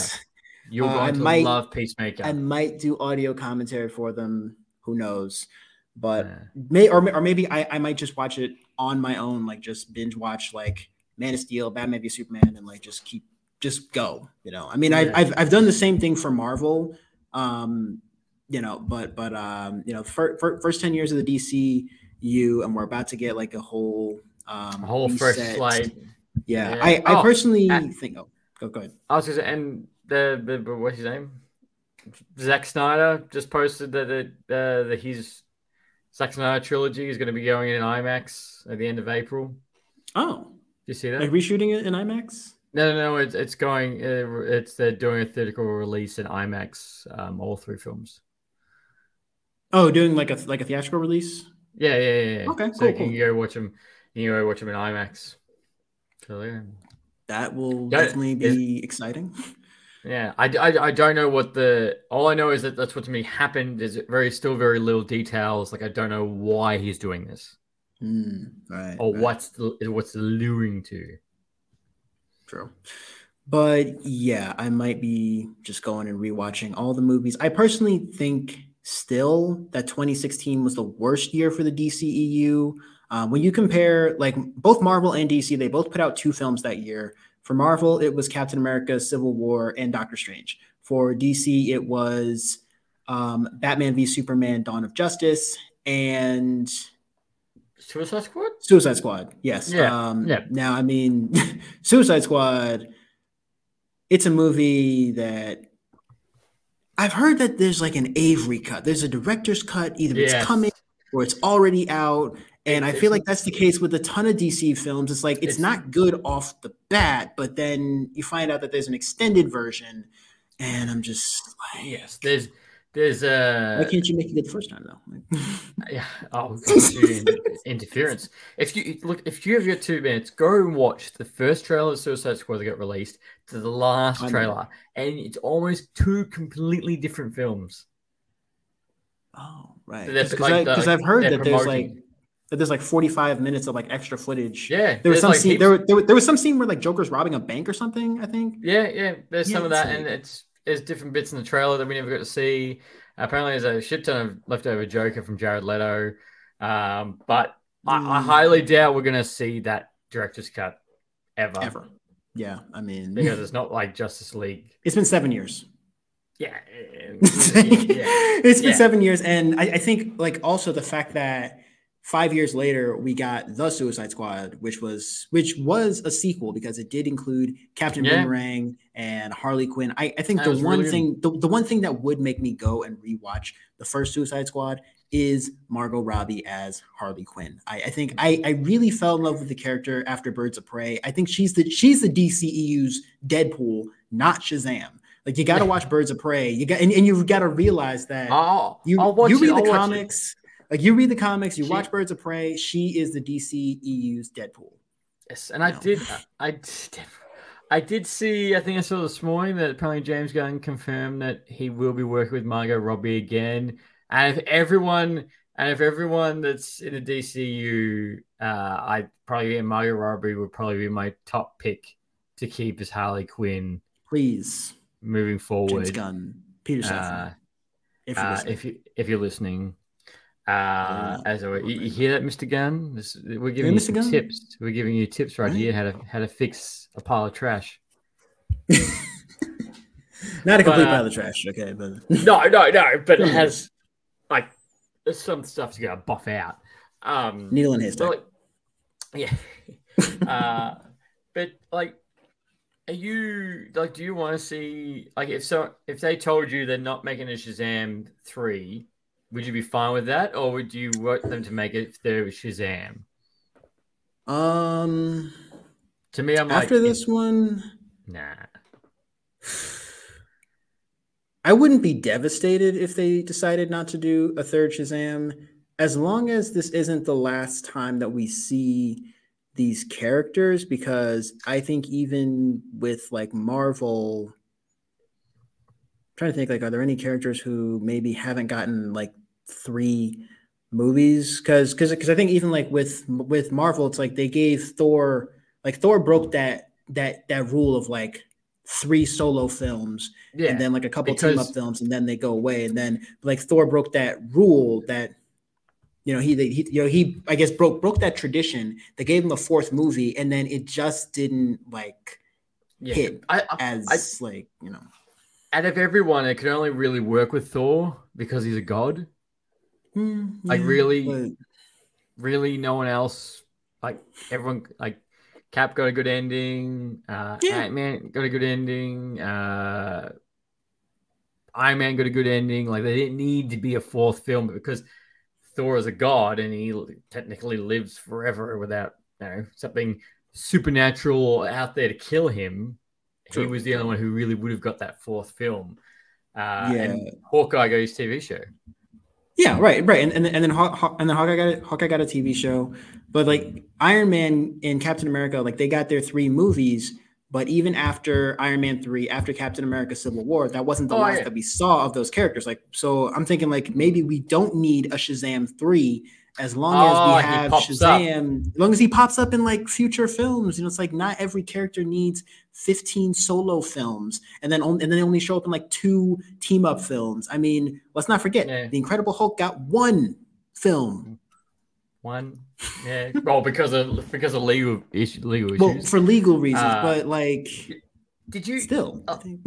You're uh, going to might, love Peacemaker. I might do audio commentary for them. Who knows? But yeah. may or, or maybe I, I might just watch it on my own, like just binge watch like Man of Steel, Batman v Superman, and like just keep just go. You know, I mean, yeah. I've, I've I've done the same thing for Marvel. Um, you know, but but um, you know, for, for first ten years of the DCU, and we're about to get like a whole um, a whole reset. fresh slate. Yeah, yeah. I, I oh, personally think. Oh, go go ahead. I was just and the the what's his name? Zack Snyder just posted that the uh, the his Zack Snyder trilogy is going to be going in IMAX at the end of April. Oh, you see that? Like reshooting it in IMAX? No, no, no. It's it's going. Uh, it's they're doing a theatrical release in IMAX. Um, all three films. Oh, doing like a like a theatrical release. Yeah, yeah, yeah. yeah. Okay, so cool, you can go watch them. You can go watch them in IMAX. So yeah. That will yeah, definitely be exciting. Yeah, I, I, I don't know what the all I know is that that's what to me happened. Is very still very little details. Like I don't know why he's doing this. Mm, right. Or right. what's the, what's luring to. True. But yeah, I might be just going and rewatching all the movies. I personally think still that 2016 was the worst year for the DCEU. Um, when you compare like both Marvel and DC, they both put out two films that year. For Marvel, it was Captain America: Civil War and Doctor Strange. For DC, it was um, Batman v Superman: Dawn of Justice and Suicide Squad? Suicide Squad, yes. Yeah. Um, yeah. Now, I mean, Suicide Squad, it's a movie that I've heard that there's like an Ayer cut. There's a director's cut, either yes. it's coming or it's already out. And I feel like that's the case with a ton of DC films. It's like it's, it's not good off the bat, but then you find out that there's an extended version, and I'm just like, yes, there's there's a. Why can't you make it good the first time though? yeah. Oh, interference. If you look, if you have your two minutes, go and watch the first trailer of Suicide Squad that got released to the last trailer, and it's almost two completely different films. Oh, right. Because like, I've heard that promoting. there's like that there's like 45 minutes of like extra footage. Yeah, there was some like scene. There, there, there was some scene where like Joker's robbing a bank or something. I think. Yeah, yeah. There's yeah, some of that, like, and it's there's different bits in the trailer that we never got to see. Apparently, there's a shit ton of leftover Joker from Jared Leto, um, but mm. I, I, highly doubt we're gonna see that director's cut ever. Ever. Yeah, I mean, because it's not like Justice League. It's been seven years. Yeah, yeah. it's been yeah. seven years, and I, I think like also the fact that five years later we got the suicide squad which was which was a sequel because it did include captain yeah. boomerang and harley quinn. I, I think that the one really thing the, the one thing that would make me go and rewatch the first suicide squad is margot robbie as harley quinn. I, I think I, I really fell in love with the character after birds of prey. I think she's the she's the dceu's deadpool not shazam. Like you got to watch Birds of Prey. You got and, and you've got to realize that oh, you you read the comics. Like you read the comics, you she, watch Birds of Prey. She is the DC EU's Deadpool. Yes, and I did, I did, I did see. I think I saw this morning that apparently James Gunn confirmed that he will be working with Margot Robbie again. And if everyone, and if everyone that's in the DCU, uh, I probably Margot Robbie would probably be my top pick to keep as Harley Quinn. Please, moving forward. James Gunn, Peter Safran. Uh, If you're uh, if you if you're listening, uh, as always, you, you hear that, Mr. Gunn? This, we're giving you some tips. We're giving you tips right Right. here how to how to fix a pile of trash. Not a complete But, uh, pile of trash, okay, but No, no, no, but it has like there's some stuff gotta buff out. Um, needle in haystack. Well, yeah. uh, but like, are you like? Do you want to see like if so if they told you they're not making a Shazam three, would you be fine with that, or would you want them to make it was Shazam? um, To me, I'm like, after this one, nah. I wouldn't be devastated if they decided not to do a third Shazam, as long as this isn't the last time that we see these characters. Because I think even with like Marvel, trying to think like, are there any characters who maybe haven't gotten like three movies? Because because because I think even like with with Marvel, it's like they gave Thor like Thor broke that that that rule of like three solo films Yeah, and then like a couple team up films, and then they go away. And then like Thor broke that rule that you know he, he you know he I guess broke broke that tradition. They gave him a fourth movie, and then it just didn't like yeah. hit I, I, as like you know. Out of everyone, it could only really work with Thor because he's a god. Hmm, Like, yeah, really? but- really no one else like everyone like cap got a good ending uh Yeah. ant-man got a good ending uh iron man got a good ending like they didn't need to be a fourth film because thor is a god and he technically lives forever without you know something supernatural out there to kill him he was the only one who really would have got that fourth film uh Yeah. and hawkeye got his tv show Yeah, right, right, and and, and then Haw- Haw- and then Hawkeye got a, Hawkeye got a TV show, but like Iron Man and Captain America, like they got their three movies, but even after Iron Man three, after Captain America: Civil War, that wasn't the Oh, last yeah. that we saw of those characters. Like, so I'm thinking like maybe we don't need a Shazam three as long Oh, as we have pops up. Shazam, as long as he pops up in like future films. You know, it's like not every character needs 15 solo films, and then only, and then they only show up in like two team up films. I mean, let's not forget Yeah. the Incredible Hulk got one film. One, yeah. well, because of because of legal issue, legal issues. Well, for legal reasons, Uh, but like did you still, I uh, think-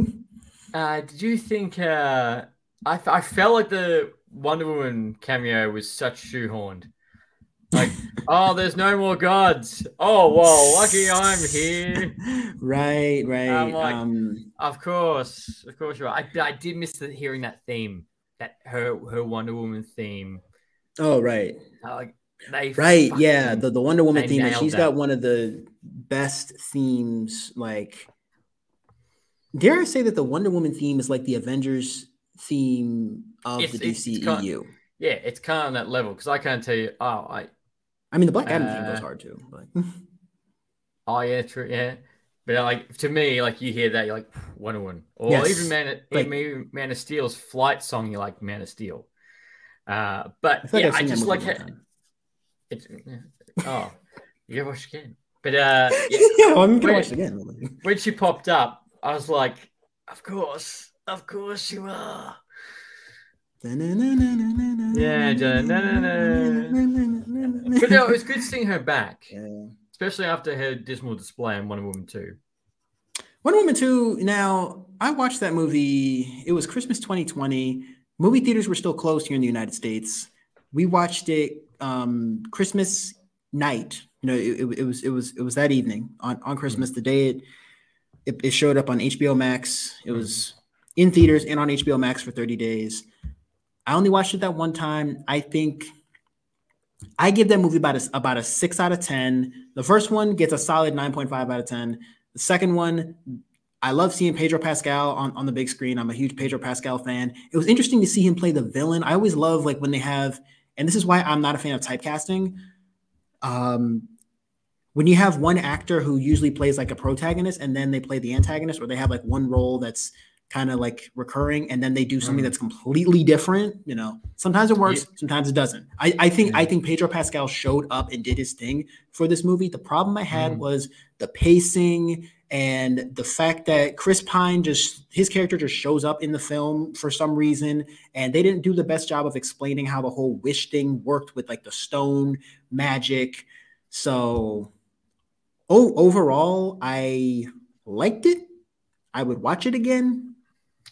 uh, did you think uh, I f- I felt like the Wonder Woman cameo was such shoehorned. Like, oh, there's no more gods. Oh, well, lucky I'm here. right, right. Like- um, Of course, of course, you're right. I, I did miss the, hearing that theme, that her her Wonder Woman theme. oh, right, Uh, Like they right. Yeah, the, the Wonder Woman theme. She's that. got one of the best themes. Like, dare I say that the Wonder Woman theme is like the Avengers theme of It's- the it's kind- DCEU. yeah, it's kind of on that level because I can't tell you. Oh, I I mean, the Black Adam Uh, goes hard too. But Oh yeah, true. Yeah, but uh, like to me, like you hear that, you're like Wonder Woman, or Yes. even Man, Like- even Man of Steel's flight song, you're like Man of Steel. Uh, but I yeah, I just like it. it's. Oh, you gotta watch again. But uh, yeah, yeah, I'm gonna Wait. watch it again. when she popped up, I was like, of course, of course you are. Yeah, no, it was good seeing her back, Yeah. especially after her dismal display in Wonder Woman two. Wonder Woman 2. Now, I watched that movie. It was Christmas 2020. Movie theaters were still closed here in the United States. We watched it um, Christmas night. You know, it, it, it was it was it was that evening on, on Christmas, the day it, it it showed up on HBO Max. It was in theaters and on HBO Max for 30 days. I only watched it that one time. I think I give that movie about a, about a six out of 10. The first one gets a solid 9.5 out of 10. The second one, I love seeing Pedro Pascal on, on the big screen. I'm a huge Pedro Pascal fan. It was interesting to see him play the villain. I always love like when they have, and this is why I'm not a fan of typecasting. Um, when you have one actor who usually plays like a protagonist and then they play the antagonist, or they have like one role that's kind of like recurring, and then they do something mm. that's completely different. You know, sometimes it works, sometimes it doesn't. I, I think yeah. I think Pedro Pascal showed up and did his thing for this movie. The problem I had mm. was the pacing and the fact that Chris Pine just his character just shows up in the film for some reason, and they didn't do the best job of explaining how the whole wish thing worked with like the stone magic. So, oh, overall, I liked it. I would watch it again.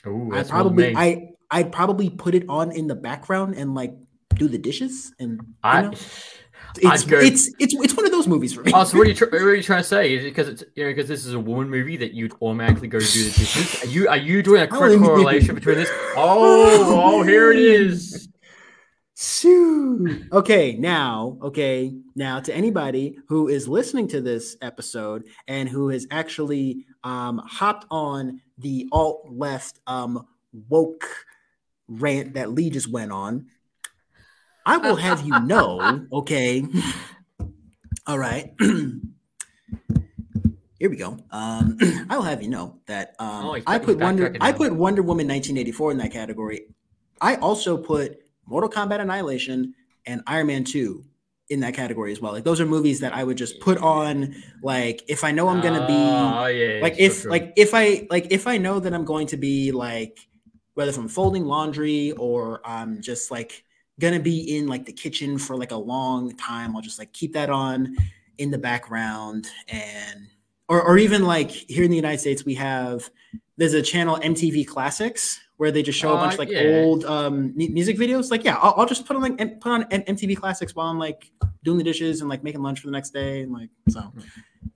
Ooh, I probably I I'd probably put it on in the background and like do the dishes and I know, it's, it's it's it's one of those movies for me. Oh, so what are you, tr- what are you trying to say? Is because it's you know because this is a woman movie that you'd automatically go do the dishes? Are you are you doing a correct correlation between this? Oh, oh, here it is. Sue. Okay, now, okay, now to anybody who is listening to this episode and who has actually um, hopped on the alt left um, woke rant that Lee just went on, I will have you know, okay. All right. Here we go. Um, I will have you know that um, oh, I put Wonder I put Wonder Woman 1984 in that category. I also put Mortal Kombat Annihilation and Iron Man 2 in that category as well. Like those are movies that I would just put on like if I know I'm gonna be oh, yeah, like if like if I like if I know that I'm going to be like whether from folding laundry or I'm just like gonna be in like the kitchen for like a long time, I'll just like keep that on in the background and or or even like here in the United States we have there's a channel MTV Classics where they just show uh, a bunch of like yeah. old um, music videos. Like, yeah, I'll, I'll, just put on like put on MTV Classics while I'm like doing the dishes and like making lunch for the next day. And like, so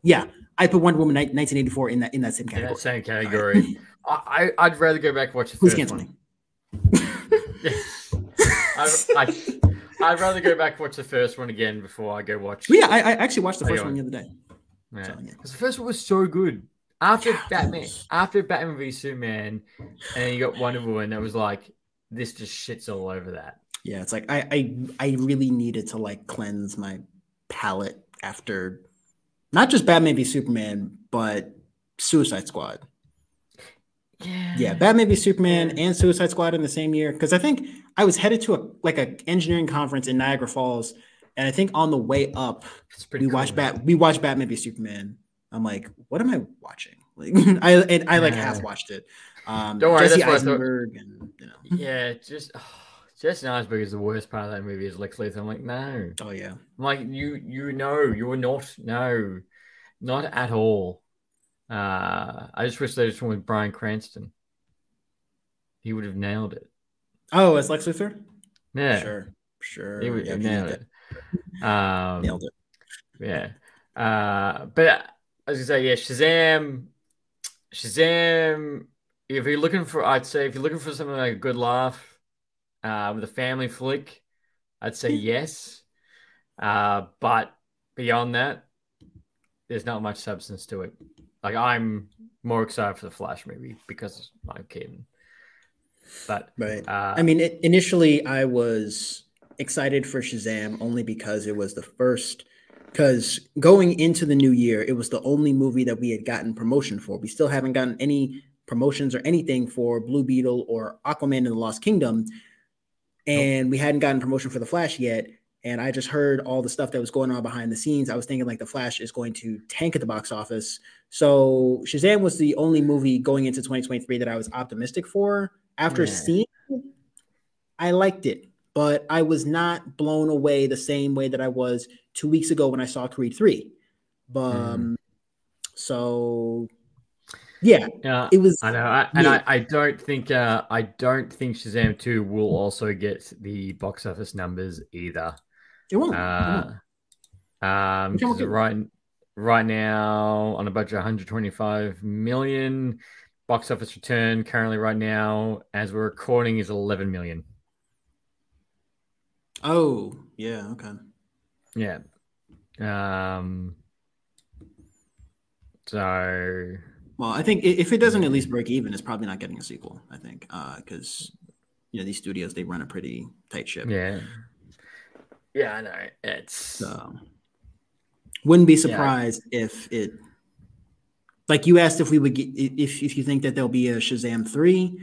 yeah, I put Wonder Woman 1984 in that in that same category. Yeah, same category. I I'd rather go back and watch the Who's first one. I, I, would rather go back and watch the first one again before I go watch. Well, yeah, I, I, actually watched the first one the other day. Yeah. So, yeah. the first one was so good. After Batman, after Batman v Superman, and you got Wonder Woman, that was like this just shits all over that. Yeah, it's like I, I I really needed to like cleanse my palate after not just Batman v Superman, but Suicide Squad. Yeah. Yeah, Batman v Superman and Suicide Squad in the same year. Because I think I was headed to a like a engineering conference in Niagara Falls, and I think on the way up, we cool, watched Bat we watched Batman v Superman. I'm like, what am I watching? Like I and I like yeah. half watched it. Um, Don't worry, Jesse Eisenberg and you know. Yeah, just oh, Jesse Eisenberg is the worst part of that movie. Is Lex Luthor. I'm like, no. Oh yeah. I'm like you, you know, you're not. No, not at all. Uh, I just wish they just went with Bryan Cranston. He would have nailed it. Oh, as Lex Luthor? Yeah. Sure. Sure. He would have nailed it. Um, nailed it. Yeah. Uh, but as I say, yeah, Shazam. Shazam. If you're looking for, I'd say, if you're looking for something like a good laugh uh, with a family flick, I'd say yes. Uh, but beyond that, there's not much substance to it. Like I'm more excited for the Flash movie because I'm kidding. But right, uh, I mean, it, initially I was excited for Shazam only because it was the first. Because going into the new year, it was the only movie that we had gotten promotion for. We still haven't gotten any promotions or anything for Blue Beetle or Aquaman in the Lost Kingdom, and nope. we hadn't gotten promotion for the Flash yet and I just heard all the stuff that was going on behind the scenes. I was thinking like the Flash is going to tank at the box office. So Shazam was the only movie going into 2023 that I was optimistic for. After yeah. seeing it, I liked it, but I was not blown away the same way that I was two weeks ago when I saw Creed 3. But mm. um, so yeah, it was. I know, I, and yeah. I, I don't think uh, I don't think Shazam 2 will also get the box office numbers either. It won't. Uh, it won't. Um, right, right now on a budget of 125 million. Box office return currently right now, as we're recording, is 11 million. Oh, yeah, okay. Yeah. Um. So. Well, I think if it doesn't at least break even, it's probably not getting a sequel. I think Uh because uh, you know these studios they run a pretty tight ship. Yeah. Yeah, I know. It's so wouldn't be surprised yeah. if it like you asked if we would get if if you think that there'll be a Shazam three,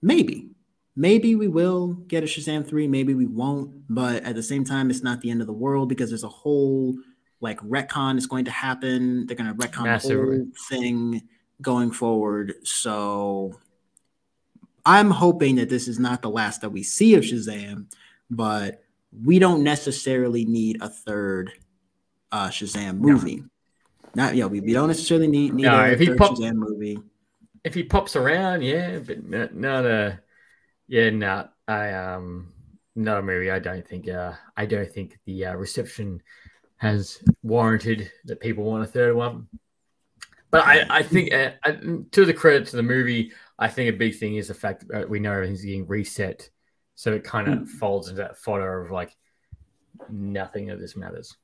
maybe. Maybe we will get a Shazam 3, maybe we won't, but at the same time, it's not the end of the world because there's a whole like retcon is going to happen. They're going to retcon Massive. the whole thing going forward. So I'm hoping that this is not the last that we see of Shazam, but we don't necessarily need a third uh, Shazam movie. No. Not yeah, we, we don't necessarily need, need no, a if he pop, Shazam movie. If he pops around, yeah, but not, not a yeah, no, I um not a movie. I don't think uh I don't think the uh, reception has warranted that people want a third one. But I, I think uh, to the credit to the movie, I think a big thing is the fact that we know everything's getting reset, so it kind of mm. folds into that photo of like nothing of this matters.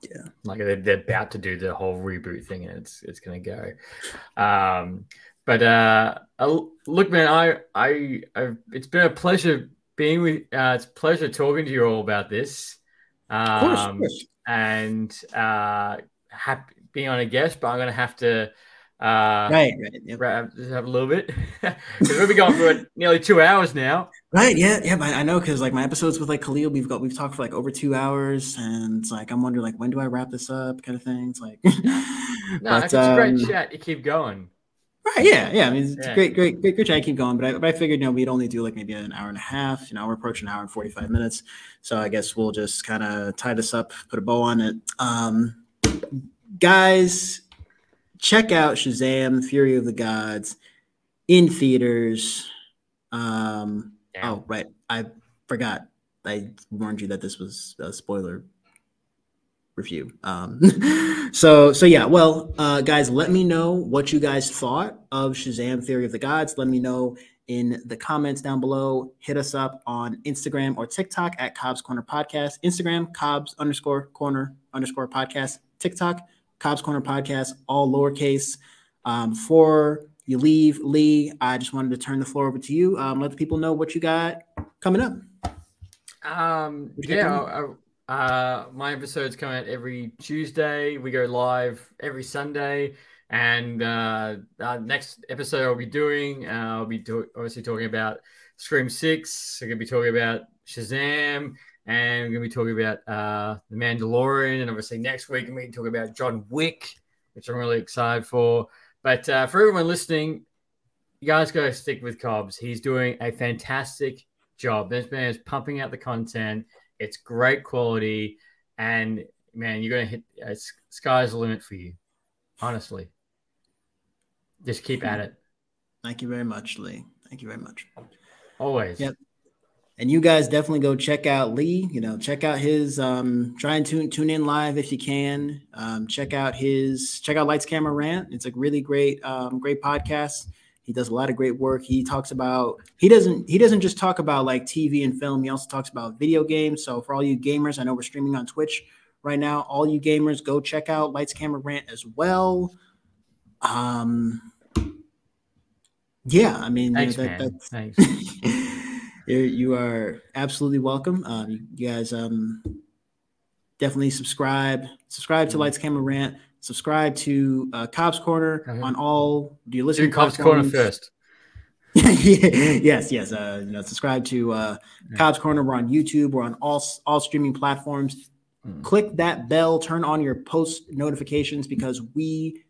Yeah, like they're, they're about to do the whole reboot thing, and it's it's going to go. Um, but uh, look, man, I I I've, it's been a pleasure being with. Uh, it's a pleasure talking to you all about this. Um, of course, of course. and uh, happy being on a guest, but I'm going to have to uh, right, right. Yep. Just have a little bit because we've been going for nearly two hours now. Right. Yeah. Yeah. I, I know because like my episodes with like Khalil, we've got we've talked for like over two hours, and it's like I'm wondering like when do I wrap this up, kind of thing. It's like no, but, it's um, a great um, chat. You keep going. Right. Yeah. Yeah. I mean, it's yeah. great, great, great, great to keep going. But I, but I figured, you know, we'd only do like maybe an hour and a half. You know, we're approaching an hour and 45 minutes. So I guess we'll just kind of tie this up, put a bow on it. Um, guys, check out Shazam Fury of the Gods in theaters. Um, oh, right. I forgot. I warned you that this was a spoiler review. Um, so so yeah, well, uh, guys, let me know what you guys thought of Shazam: Fury of the Gods. Let me know in the comments down below. Hit us up on Instagram or TikTok at Cobb's Corner Podcast. Instagram Cobb's underscore Corner underscore Podcast. TikTok Cobb's Corner Podcast, all lowercase. Um, before you leave, Lee, I just wanted to turn the floor over to you. Um, let the people know what you got coming up. Um, yeah, uh, my episodes come out every Tuesday. We go live every Sunday. And uh, next episode I'll be doing, uh, I'll be do- obviously talking about Scream 6. I'm going to be talking about Shazam. And we're going to be talking about uh, The Mandalorian. And obviously next week, I'm going to talking about John Wick, which I'm really excited for. But uh, for everyone listening, you guys got to stick with Cobbs. He's doing a fantastic job. This man is pumping out the content. It's great quality, and man, you're gonna hit. Uh, sky's the limit for you. Honestly, just keep at it. Thank you very much, Lee. Thank you very much. Always. Yep. And you guys definitely go check out Lee. You know, check out his. Um, try and tune tune in live if you can. Um, check out his. Check out Lights Camera Rant. It's a really great, um, great podcast. He does a lot of great work. He talks about he doesn't he doesn't just talk about like TV and film. He also talks about video games. So for all you gamers, I know we're streaming on Twitch right now. All you gamers, go check out Lights Camera Rant as well. Um, yeah, I mean, Thanks, that, man. Thanks. you are absolutely welcome. Um, you guys um, definitely subscribe. Subscribe to. Lights Camera Rant subscribe to uh, Cobb's Corner mm-hmm. on all. Do you listen? Do Cobb's Corner first. yes, yes. Uh, you know, subscribe to uh. Cobb's Corner. We're on YouTube. We're on all all streaming platforms. Mm. Click that bell. Turn on your post notifications because we,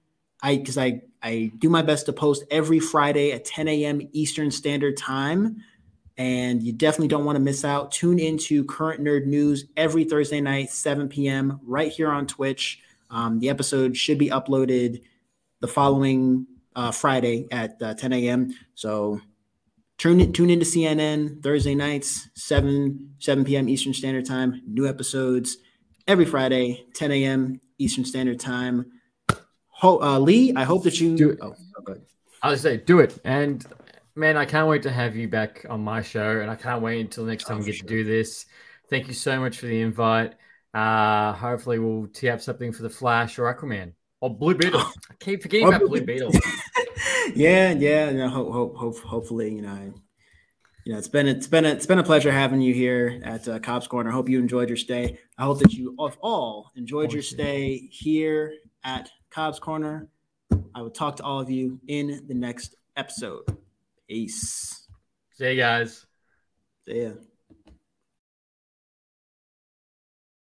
I, because I I do my best to post every Friday at 10 a.m. Eastern Standard Time. And you definitely don't want to miss out. Tune into Current Nerd News every Thursday night, 7 p.m. right here on Twitch. Um, the episode should be uploaded the following uh, Friday at uh, 10 a.m. So tune in, tune into CNN Thursday nights, 7 7 p.m. Eastern Standard Time. New episodes every Friday, 10 a.m. Eastern Standard Time. Ho- uh, Lee, I hope that you do it. Oh, oh I'll say do it. And man, I can't wait to have you back on my show, and I can't wait until next time oh, we get sure. to do this. Thank you so much for the invite. Uh, hopefully, we'll tee up something for the Flash or Aquaman or Blue Beetle. I keep forgetting about Blue Beetle. yeah, yeah. You know, hope, hope, hope, hopefully, you know, you know, it's been it's been a, it's been a pleasure having you here at uh, Cobb's Corner. I hope you enjoyed your stay. I hope that you all enjoyed your stay here at Cobb's Corner. I will talk to all of you in the next episode. Peace. See you guys. See ya.